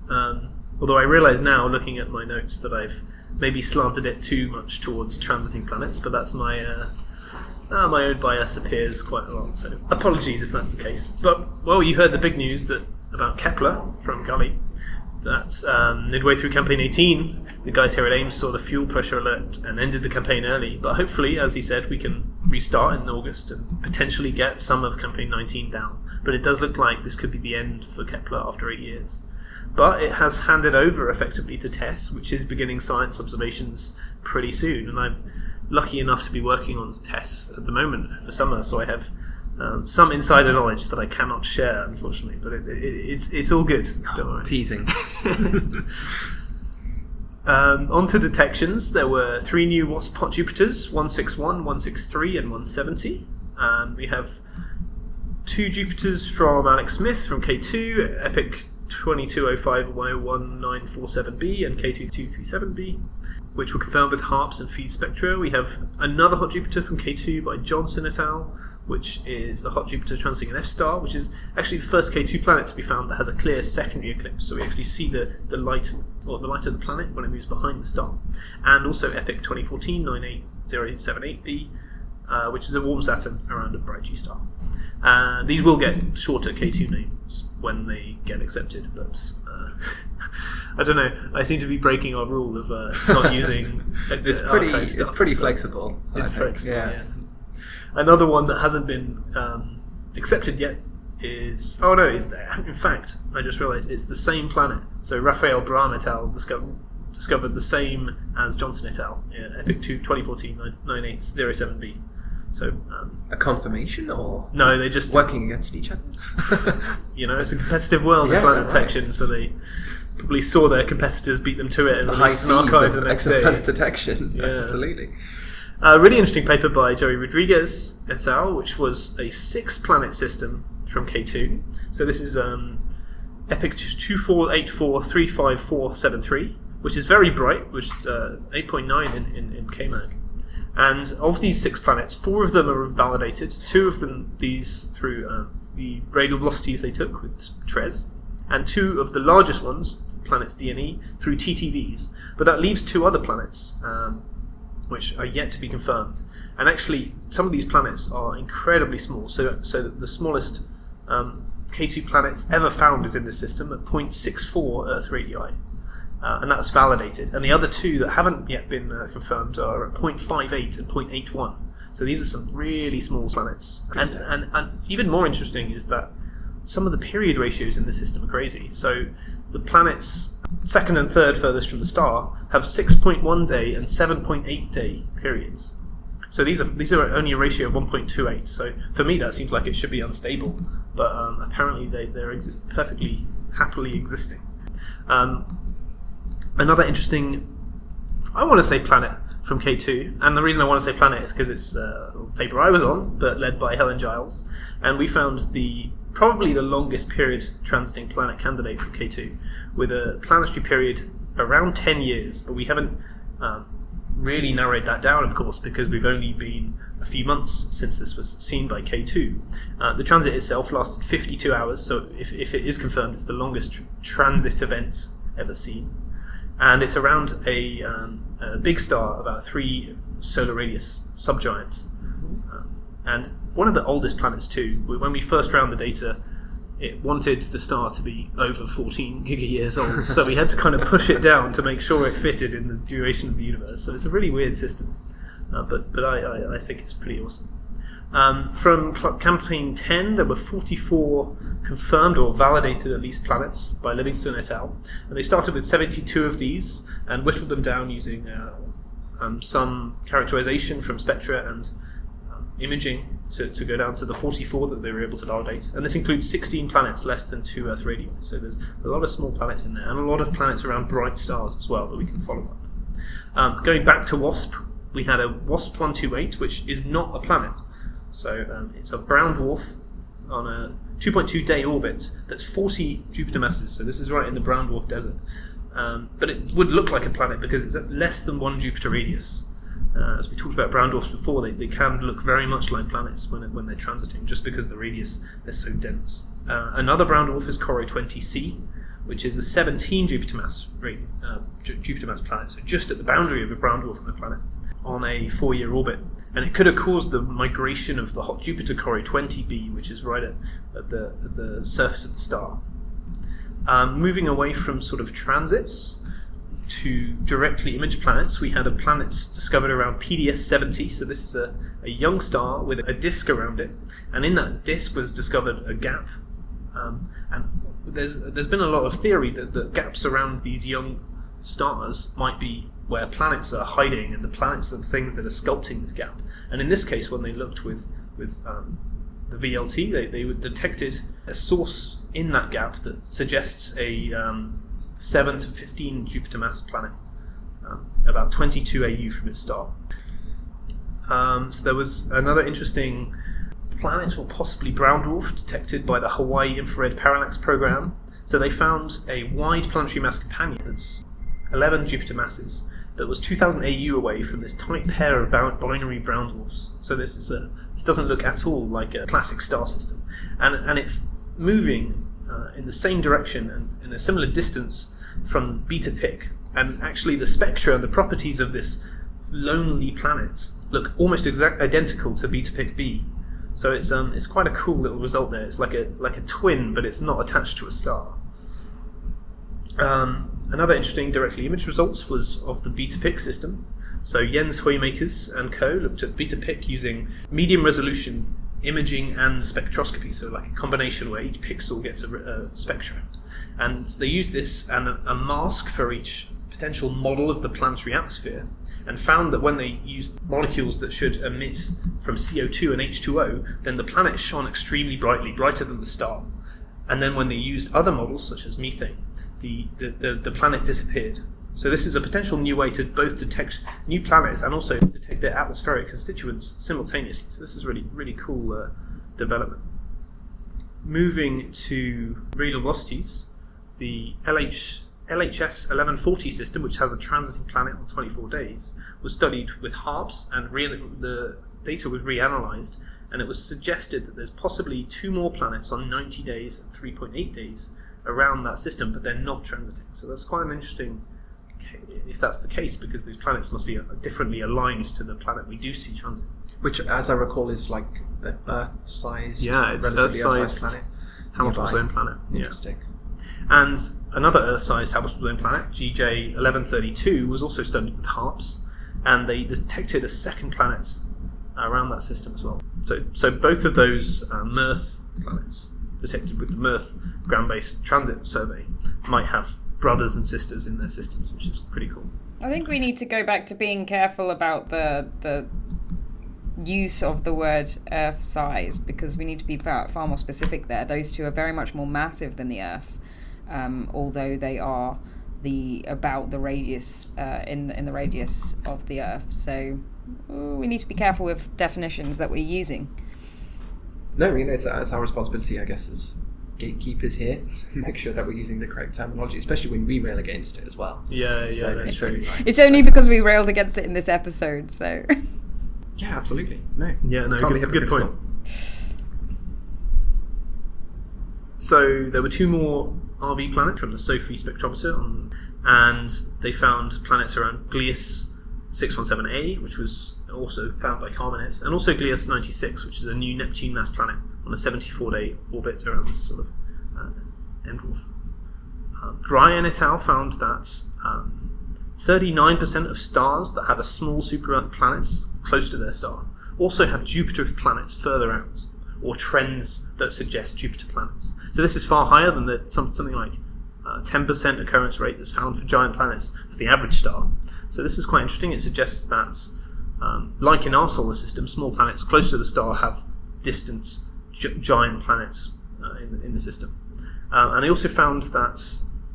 Um, although I realise now, looking at my notes, that I've maybe slanted it too much towards transiting planets, but that's my uh, uh, my own bias appears quite a lot. So apologies if that's the case. But well, you heard the big news that about Kepler from Gully. That um, midway through campaign 18, the guys here at Ames saw the fuel pressure alert and ended the campaign early. But hopefully, as he said, we can restart in August and potentially get some of campaign 19 down. But it does look like this could be the end for Kepler after eight years. But it has handed over effectively to TESS, which is beginning science observations pretty soon. And I'm lucky enough to be working on TESS at the moment for summer, so I have um, some insider knowledge that I cannot share, unfortunately. But it, it, it's it's all good. Don't worry. Teasing. Um, on to detections. There were three new WASP hot Jupiters 161, 163, and 170. And we have two Jupiters from Alex Smith from K2, Epic 2205Y1947b and K2237b, which were confirmed with HARPS and FIES spectra. We have another hot Jupiter from K2 by Johnson et al., which is a hot Jupiter transiting an F star, which is actually the first K2 planet to be found that has a clear secondary eclipse. So we actually see the, the light or the light of the planet when it moves behind the star. And also Epic 2014 98078b, uh, which is a warm Saturn around a bright G star. Uh, these will get shorter K2 names when they get accepted, but uh, I don't know. I seem to be breaking our rule of uh, not using. It's uh, pretty- archive it's pretty flexible, It's flexible. yeah. Yeah. Another one that hasn't been um, accepted yet is oh no, it's in fact I just realised it's the same planet. So Rafael Brahm et al. discovered discovered the same as Johnson et al. Yeah, Epic 2 2014 9807b. So um, A confirmation or no, they just working against each other. you know, it's a competitive world Yeah, in planet right. detection, so they probably saw their competitors beat them to it and The high released an seas archive of the next day. exoplanet detection. Yeah. Absolutely. A really interesting paper by Joey Rodriguez et al., which was a six planet system from K2. So this is um, Epic 248435473, which is very bright, which is uh, 8.9 in, in, in KMAG. And of these six planets, four of them are validated, two of them these through um, the radial velocities they took with TRES, and two of the largest ones, planets D and E, through TTVs. But that leaves two other planets, um, which are yet to be confirmed. And actually, some of these planets are incredibly small. So, so the smallest um, K2 planets ever found is in this system at 0.64 Earth radii. Uh, and that's validated. And the other two that haven't yet been uh, confirmed are at 0.58 and 0.81. So these are some really small planets. And, and, and even more interesting is that some of the period ratios in the system are crazy. So the planets second and third furthest from the star have 6.1 day and 7.8 day periods. So these are these are only a ratio of 1.28. So for me, that seems like it should be unstable, but um, apparently they they're ex- perfectly happily existing. Um, another interesting, I want to say planet from K2, and the reason I want to say planet is because it's uh, a paper I was on, but led by Helen Giles, and we found the probably the longest period transiting planet candidate from K2, with a planetary period around 10 years, but we haven't um, really narrowed that down, of course, because we've only been a few months since this was seen by K2. Uh, the transit itself lasted 52 hours, so if, if it is confirmed, it's the longest tr- transit event ever seen. And it's around a, um, a big star, about three solar radius subgiant. Um, and one of the oldest planets, too. When we first ran the data, it wanted the star to be over 14 giga years old, so we had to kind of push it down to make sure it fitted in the duration of the universe. So it's a really weird system, uh, but but I, I, I think it's pretty awesome. Um, from campaign 10, there were 44 confirmed or validated at least planets by Livingston et al. And they started with 72 of these and whittled them down using uh, um, some characterization from spectra and imaging to, to go down to the 44 that they were able to validate. And this includes 16 planets less than 2 Earth radii. So there's a lot of small planets in there and a lot of planets around bright stars as well that we can follow up. Um, going back to WASP, we had a WASP 128, which is not a planet. So um, it's a brown dwarf on a 2.2 day orbit that's 40 Jupiter masses. So this is right in the brown dwarf desert. Um, but it would look like a planet because it's at less than one Jupiter radius. Uh, as we talked about brown dwarfs before, they, they can look very much like planets when, when they're transiting, just because the radius is so dense. Uh, another brown dwarf is CoRoT 20c, which is a 17 Jupiter mass uh, Ju- Jupiter mass planet, so just at the boundary of a brown dwarf and a planet, on a four-year orbit. And it could have caused the migration of the hot Jupiter CoRoT 20b, which is right at, at, the, at the surface of the star. Um, moving away from sort of transits to directly image planets, we had a planet discovered around PDS 70. So, this is a, a young star with a disk around it, and in that disk was discovered a gap. Um, and there's, there's been a lot of theory that the gaps around these young stars might be where planets are hiding, and the planets are the things that are sculpting this gap. And in this case, when they looked with, with um, the VLT, they, they detected a source in that gap that suggests a um, 7 to 15 Jupiter mass planet, um, about 22 AU from its star. Um, so there was another interesting planet, or possibly brown dwarf, detected by the Hawaii Infrared Parallax Program. So they found a wide planetary mass companion that's 11 Jupiter masses that was 2,000 AU away from this tight pair of binary brown dwarfs. So this is a this doesn't look at all like a classic star system, and and it's moving uh, in the same direction and in a similar distance from Beta Pic. And actually, the spectra and the properties of this lonely planet look almost exact identical to Beta Pic B. So it's um it's quite a cool little result there. It's like a like a twin, but it's not attached to a star. Um, another interesting directly imaged results was of the Beta Pic system. So Jens Hoeijmakers and co looked at Beta Pic using medium resolution imaging and spectroscopy, so like a combination where each pixel gets a, a spectra. And they used this and a, mask for each potential model of the planetary atmosphere, and found that when they used molecules that should emit from CO2 and H2O, then the planet shone extremely brightly, brighter than the star. And then when they used other models, such as methane, the, the, the, the planet disappeared. So this is a potential new way to both detect new planets and also detect their atmospheric constituents simultaneously. So this is really really cool uh, development. Moving to radial velocities, the LH, LHS 1140 system, which has a transiting planet on 24 days, was studied with HARPS and re- the data was reanalyzed, and it was suggested that there's possibly two more planets on 90 days and 3.8 days around that system, but they're not transiting. So that's quite an interesting if that's the case, because these planets must be uh, differently aligned to the planet we do see transit. Which, as I recall, is like an Earth-sized, yeah, it's relatively Earth-sized Earth-sized planet. Hamilton nearby. zone planet. Yeah. And another Earth-sized habitable zone planet, GJ 1132, was also studied with HARPS, and they detected a second planet around that system as well. So, so both of those uh, MEarth planets detected with the MEarth ground-based transit survey might have brothers and sisters in their systems, which is pretty cool. I think we need to go back to being careful about the the use of the word Earth size because we need to be far, far more specific there. Those two are very much more massive than the Earth, um, although they are the about the radius uh, in in the radius of the Earth. So ooh, we need to be careful with definitions that we're using. No, you know, it's, it's our responsibility, I guess, as gatekeepers here to make sure that we're using the correct terminology, especially when we rail against it as well. Yeah, yeah, that's it's true. really right. It's only because we railed against it in this episode. So Yeah, absolutely. No. Yeah, no, good, good point. So there were two more RV planets from the SOPHIE spectrometer, on, and they found planets around Gliese 617a, which was also found by CARMENES, and also Gliese 96, which is a new Neptune mass planet on a 74-day orbit around this sort of uh, M dwarf. Uh, Bryan et al. found that um, 39% of stars that have a small super-Earth planet close to their star also have Jupiter planets further out, or trends that suggest Jupiter planets. So this is far higher than the, some, something like uh, 10% occurrence rate that's found for giant planets for the average star. So this is quite interesting. It suggests that, um, like in our solar system, small planets close to the star have distant gi- giant planets uh, in, the, in the system. Um, and they also found that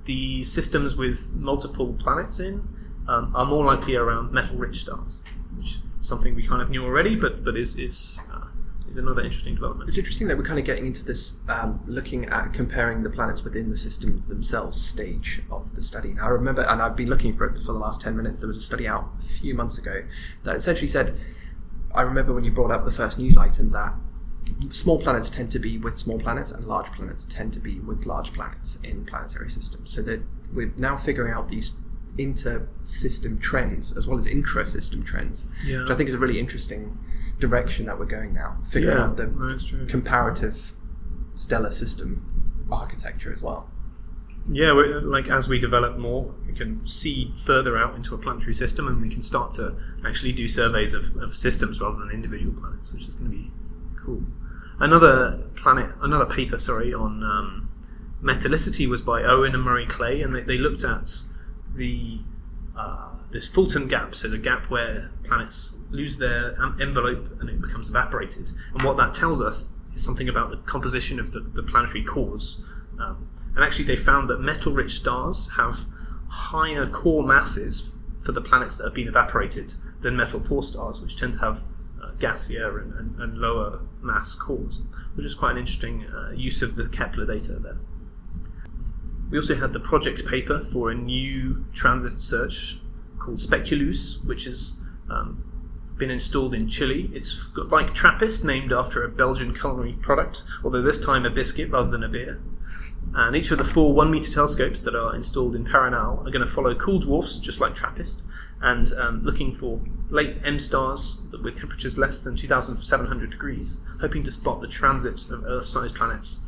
the systems with multiple planets in um, are more likely around metal-rich stars, which is something we kind of knew already, but but is is uh, is another interesting development. It's interesting that we're kind of getting into this, um, looking at comparing the planets within the system themselves stage of the study. Now, I remember, and I've been looking for it for the last 10 minutes, there was a study out a few months ago that essentially said, I remember when you brought up the first news item that small planets tend to be with small planets and large planets tend to be with large planets in planetary systems. So that we're now figuring out these inter-system trends as well as intra-system trends, Yeah. which I think is a really interesting direction that we're going now. Figuring Yeah, out the comparative stellar system architecture as well. Yeah, like as we develop more, we can see further out into a planetary system, and we can start to actually do surveys of, of systems rather than individual planets, which is going to be cool. Another planet, another paper, sorry, on um, metallicity was by Owen and Murray Clay, and they, they looked at the uh, this Fulton gap, so the gap where planets lose their envelope and it becomes evaporated. And what that tells us is something about the composition of the, the planetary cores. Um, and actually, they found that metal-rich stars have higher core masses for the planets that have been evaporated than metal-poor stars, which tend to have uh, gassier and, and, and lower mass cores, which is quite an interesting uh, use of the Kepler data there. We also had the project paper for a new transit search called SPECULOOS, which is um, been installed in Chile. It's like Trappist, named after a Belgian culinary product, although this time a biscuit rather than a beer. And each of the four one meter telescopes that are installed in Paranal are going to follow cool dwarfs, just like Trappist, and um, looking for late M stars with temperatures less than 2,700 degrees, hoping to spot the transit of Earth sized planets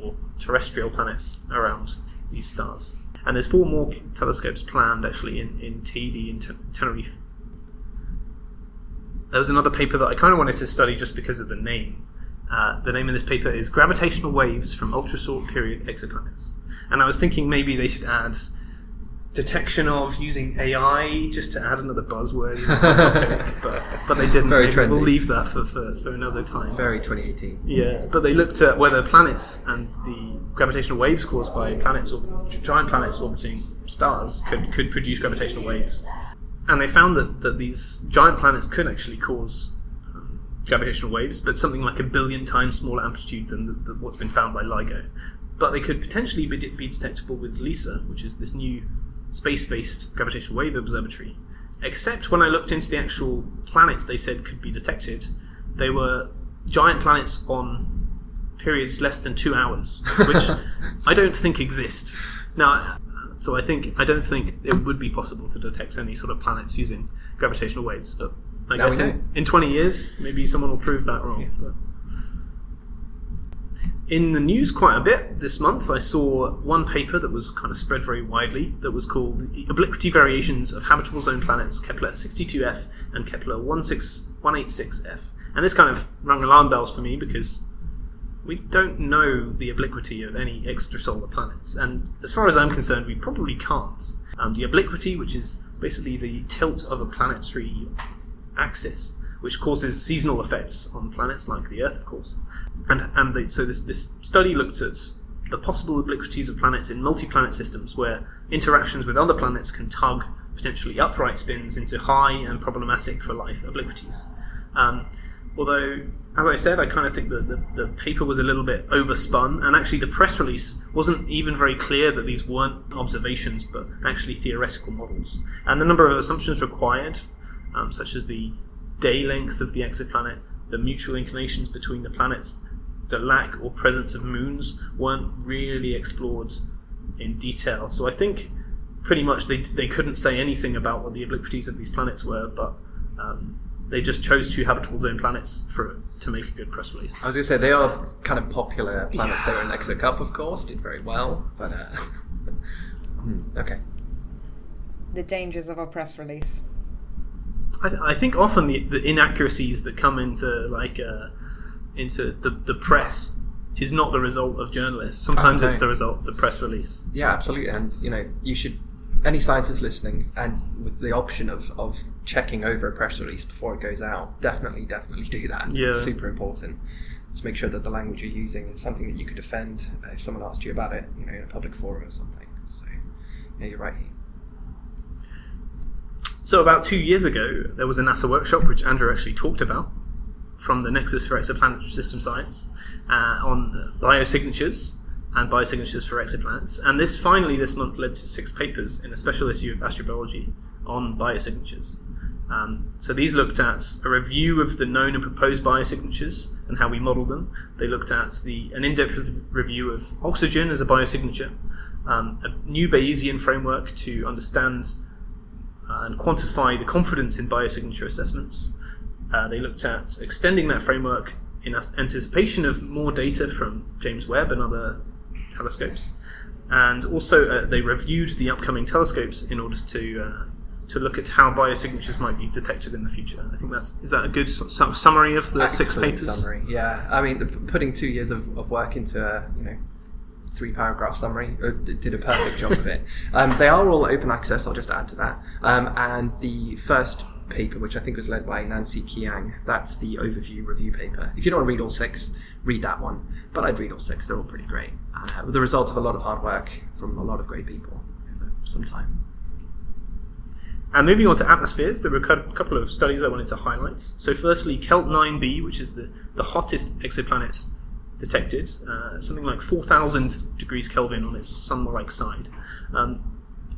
or terrestrial planets around these stars. And there's four more telescopes planned actually in, in Teide in Tenerife. There was another paper that I kind of wanted to study just because of the name. Uh, the name of this paper is Gravitational Waves from Ultra Short Period Exoplanets. And I was thinking maybe they should add detection of using AI just to add another buzzword. Topic, but, but they didn't. Very Maybe trendy. We'll leave that for, for, for another time. Very 2018. Yeah, but they looked at whether planets and the gravitational waves caused by planets or giant planets orbiting stars could, could produce gravitational waves. And they found that, that these giant planets could actually cause um, gravitational waves, but something like a billion times smaller amplitude than the, the, what's been found by LIGO. But they could potentially be, be detectable with LISA, which is this new space based gravitational wave observatory. Except when I looked into the actual planets they said could be detected, they were giant planets on periods less than two hours, which I don't think exist. Now, so I think I don't think it would be possible to detect any sort of planets using gravitational waves. But I Now guess in, in 20 years, maybe someone will prove that wrong. But in the news quite a bit this month, I saw one paper that was kind of spread very widely that was called The Obliquity Variations of Habitable Zone Planets Kepler 62f and Kepler 16186f. And this kind of rung alarm bells for me because we don't know the obliquity of any extrasolar planets. And as far as I'm concerned, we probably can't. Um, the obliquity, which is basically the tilt of a planetary axis, which causes seasonal effects on planets like the Earth, of course. And and they, so this this study looked at the possible obliquities of planets in multi-planet systems, where interactions with other planets can tug potentially upright spins into high and problematic for life obliquities. Um, although, as I said, I kind of think that the, the paper was a little bit overspun, and actually the press release wasn't even very clear that these weren't observations, but actually theoretical models. And the number of assumptions required, um, such as the day length of the exoplanet, the mutual inclinations between the planets, the lack or presence of moons, weren't really explored in detail. So I think pretty much they, they couldn't say anything about what the obliquities of these planets were, but um, they just chose two habitable zone planets for to make a good press release. I was going to say they are kind of popular planets. They were in Exo Cup, of course, did very well, but uh, hmm, okay. The dangers of a press release. I, th- I think often the, the inaccuracies that come into like uh, into the, the press is not the result of journalists. Sometimes Oh, it's the result of the press release. Yeah, absolutely. And you know, you should any scientist listening and with the option of, of checking over a press release before it goes out, definitely, definitely do that. Yeah. It's super important to make sure that the language you're using is something that you could defend if someone asked you about it, you know, in a public forum or something. So, yeah, you're right. So about two years ago, there was a NASA workshop which Andrew actually talked about, from the Nexus for Exoplanetary System Science uh, on biosignatures and biosignatures for exoplanets. And this finally this month led to six papers in a special issue of Astrobiology on biosignatures. Um, so these looked at a review of the known and proposed biosignatures and how we model them. They looked at the an in-depth review of oxygen as a biosignature, um, a new Bayesian framework to understand uh, and quantify the confidence in biosignature assessments. Uh, they looked at extending that framework in anticipation of more data from James Webb and other telescopes, and also uh, they reviewed the upcoming telescopes in order to uh, to look at how biosignatures might be detected in the future. I think that's is that a good su- summary of the Excellent six papers. Summary, yeah. I mean, the, putting two years of, of work into a you know three paragraph summary uh, did a perfect job of it. Um, they are all open access. I'll just add to that. Um, and the first paper, which I think was led by Nancy Kiang, that's the overview review paper. If you don't want to read all six, read that one. But I'd read all six. They're all pretty great. Uh, the result of a lot of hard work from a lot of great people over some time. And moving on to atmospheres, there were a couple of studies I wanted to highlight. So, firstly, Kelt 9b, which is the, the hottest exoplanet detected, uh, something like 4,000 degrees Kelvin on its sun like side. Um,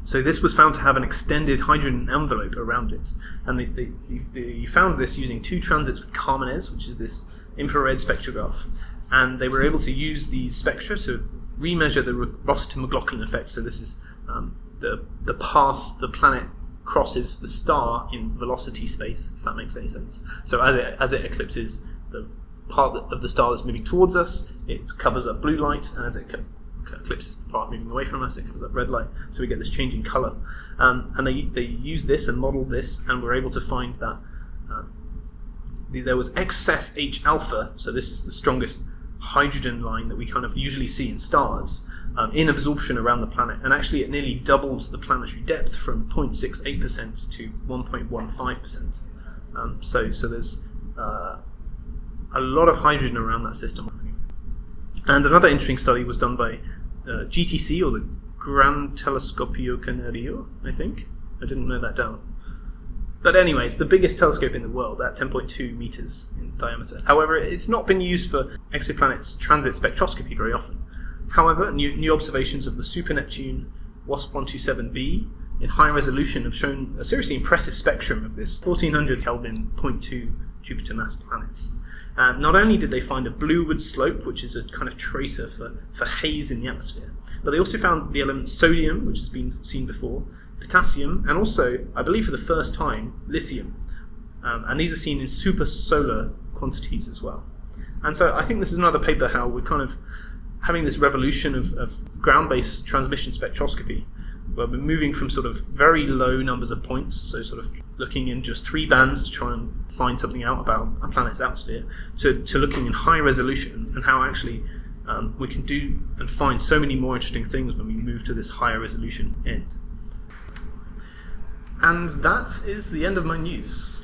so, this was found to have an extended hydrogen envelope around it. And they, they, they found this using two transits with CARMENES, which is this infrared spectrograph. And they were able to use these spectra to remeasure the Rossiter McLaughlin effect. So, this is um, the, the path the planet crosses the star in velocity space, if that makes any sense. So as it as it eclipses the part of the star that's moving towards us, it covers up blue light, and as it eclipses the part moving away from us, it covers up red light. So we get this changing color. Um, and they they use this and modeled this, and were able to find that um, the, there was excess H alpha. So this is the strongest hydrogen line that we kind of usually see in stars um, in absorption around the planet, and actually it nearly doubled the planetary depth from 0.68% to 1.15%. Um, so, so there's uh, a lot of hydrogen around that system. And another interesting study was done by uh, GTC, or the Gran Telescopio Canario, I think. I didn't know that down. But anyway, it's the biggest telescope in the world at 10.2 meters in diameter. However, it's not been used for exoplanets transit spectroscopy very often. However, new, new observations of the super Neptune WASP 127b in high resolution have shown a seriously impressive spectrum of this 1400 Kelvin 0.2 Jupiter mass planet. Uh, not only did they find a blueward slope, which is a kind of tracer for, for haze in the atmosphere, but they also found the element sodium, which has been seen before, potassium, and also, I believe for the first time, lithium. Um, and these are seen in super solar quantities as well. And so I think this is another paper how we're kind of having this revolution of, of ground-based transmission spectroscopy, we're moving from sort of very low numbers of points, so sort of looking in just three bands to try and find something out about a planet's atmosphere, to, to looking in high resolution and how actually um, we can do and find so many more interesting things when we move to this higher resolution end. And that is the end of my news.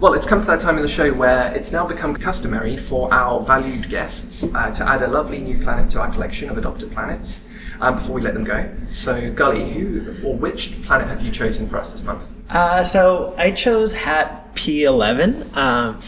Well, it's come to that time in the show where it's now become customary for our valued guests uh, to add a lovely new planet to our collection of adopted planets uh, before we let them go. So, Gully, who or which planet have you chosen for us this month? Uh, so, I chose HAT P11, um,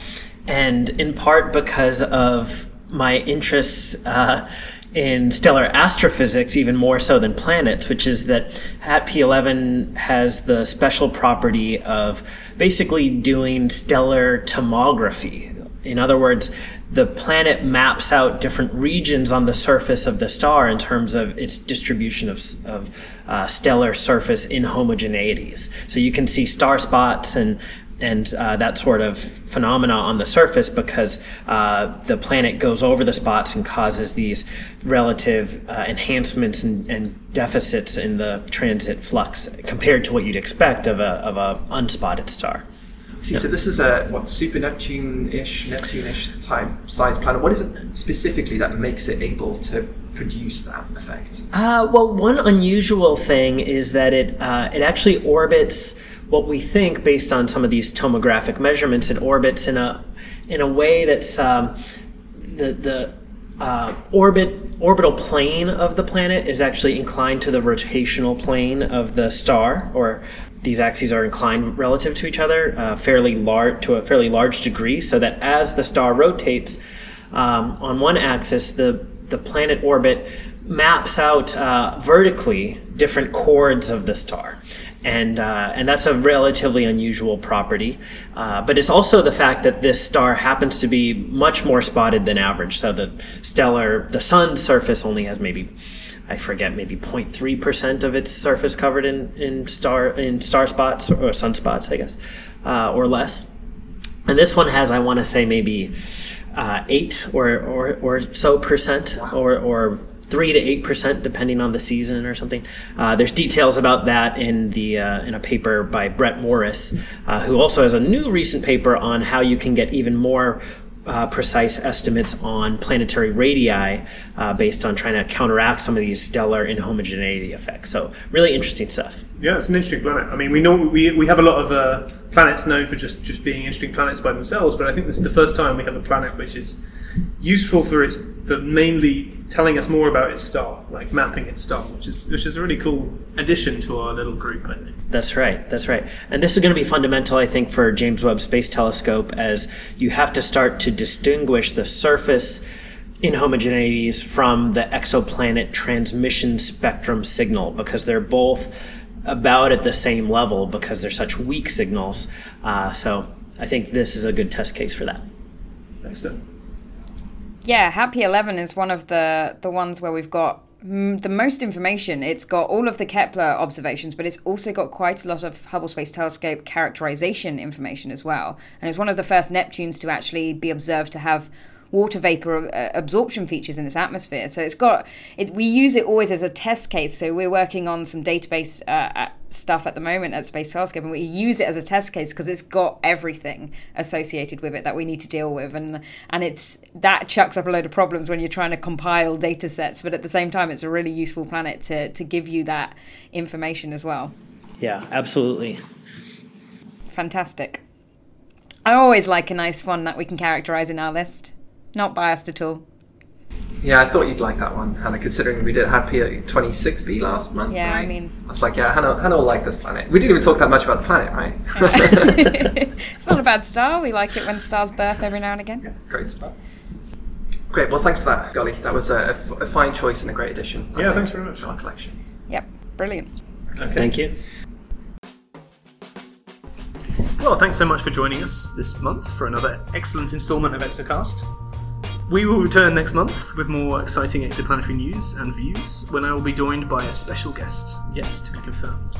and in part because of my interests uh, in stellar astrophysics even more so than planets, which is that HAT P11 has the special property of basically doing stellar tomography. In other words, the planet maps out different regions on the surface of the star in terms of its distribution of, of uh, stellar surface inhomogeneities. So you can see star spots and and uh, that sort of phenomena on the surface because uh, the planet goes over the spots and causes these relative uh, enhancements and, and, deficits in the transit flux compared to what you'd expect of a of a unspotted star. See, so this is a what super Neptune-ish, Neptune-ish type size planet. What is it specifically that makes it able to produce that effect? Uh, well, one unusual thing is that it uh, it actually orbits what we think based on some of these tomographic measurements it orbits in a in a way that's um, the the uh, orbit orbital plane of the planet is actually inclined to the rotational plane of the star or these axes are inclined relative to each other, uh, fairly large to a fairly large degree, so that as the star rotates um, on one axis, the the planet orbit maps out uh, vertically different chords of the star. And, uh, and that's a relatively unusual property. Uh, but it's also the fact that this star happens to be much more spotted than average. So the stellar, the sun's surface only has maybe, I forget, maybe 0.3% of its surface covered in, in, star, in star spots or, sunspots, I guess, uh, or less. And this one has, I want to say, maybe uh, eight or, or, or so percent, or, or three to eight percent, depending on the season or something. Uh, there's details about that in the uh, in a paper by Brett Morris, uh, who also has a new recent paper on how you can get even more. Uh, precise estimates on planetary radii uh, based on trying to counteract some of these stellar inhomogeneity effects. So, really interesting stuff. Yeah, it's an interesting planet. I mean, we know we, we have a lot of uh, planets known for just, just being interesting planets by themselves, but I think this is the first time we have a planet which is useful for its for mainly telling us more about its star, like mapping its star, which is which is a really cool addition to our little group. I think. That's right. That's right. And this is going to be fundamental, I think, for James Webb Space Telescope, as you have to start to distinguish the surface inhomogeneities from the exoplanet transmission spectrum signal, because they're both about at the same level because they're such weak signals. Uh, so I think this is a good test case for that. Thanks, Dan. Yeah, HAT P11 is one of the the ones where we've got the most information. It's got all of the Kepler observations, but it's also got quite a lot of Hubble Space Telescope characterization information as well. And it's one of the first Neptunes to actually be observed to have water vapor uh, absorption features in its atmosphere. So it's got it. We use it always as a test case. So we're working on some database uh, stuff at the moment at Space Telescope, and we use it as a test case because it's got everything associated with it that we need to deal with, and and it's that chucks up a load of problems when you're trying to compile data sets. But at the same time, it's a really useful planet to to give you that information as well. Yeah, absolutely. Fantastic. I always like a nice one that we can characterize in our list. Not biased at all. Yeah, I thought you'd like that one, Hannah, considering we did HAT P26b last month. Yeah, right? I mean, I was like, yeah, Hannah, Hannah will like this planet. We didn't even talk that much about the planet, right? it's not a bad star. We like it when stars birth every now and again. Great stuff. Great. Well, thanks for that, Gully. That was a, a fine choice and a great addition. I Yeah, think, thanks very much. to our collection. Yep, brilliant. Okay. Thank you. Well, thanks so much for joining us this month for another excellent instalment of Exocast. We will return next month with more exciting exoplanetary news and views when I will be joined by a special guest, yet to be confirmed.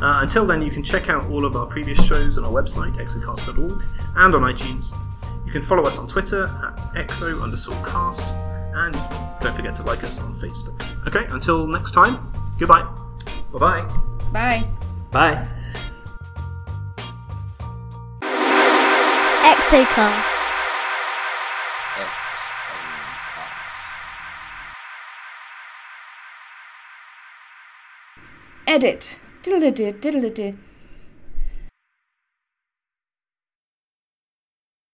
Uh, until then, you can check out all of our previous shows on our website, exocast.org, and on iTunes. You can follow us on Twitter at exo underscore cast, and don't forget to like us on Facebook. Okay, until next time, goodbye. Bye bye. Bye. Bye. Exocast. Edit. Diddle-a-did, diddle-a-did.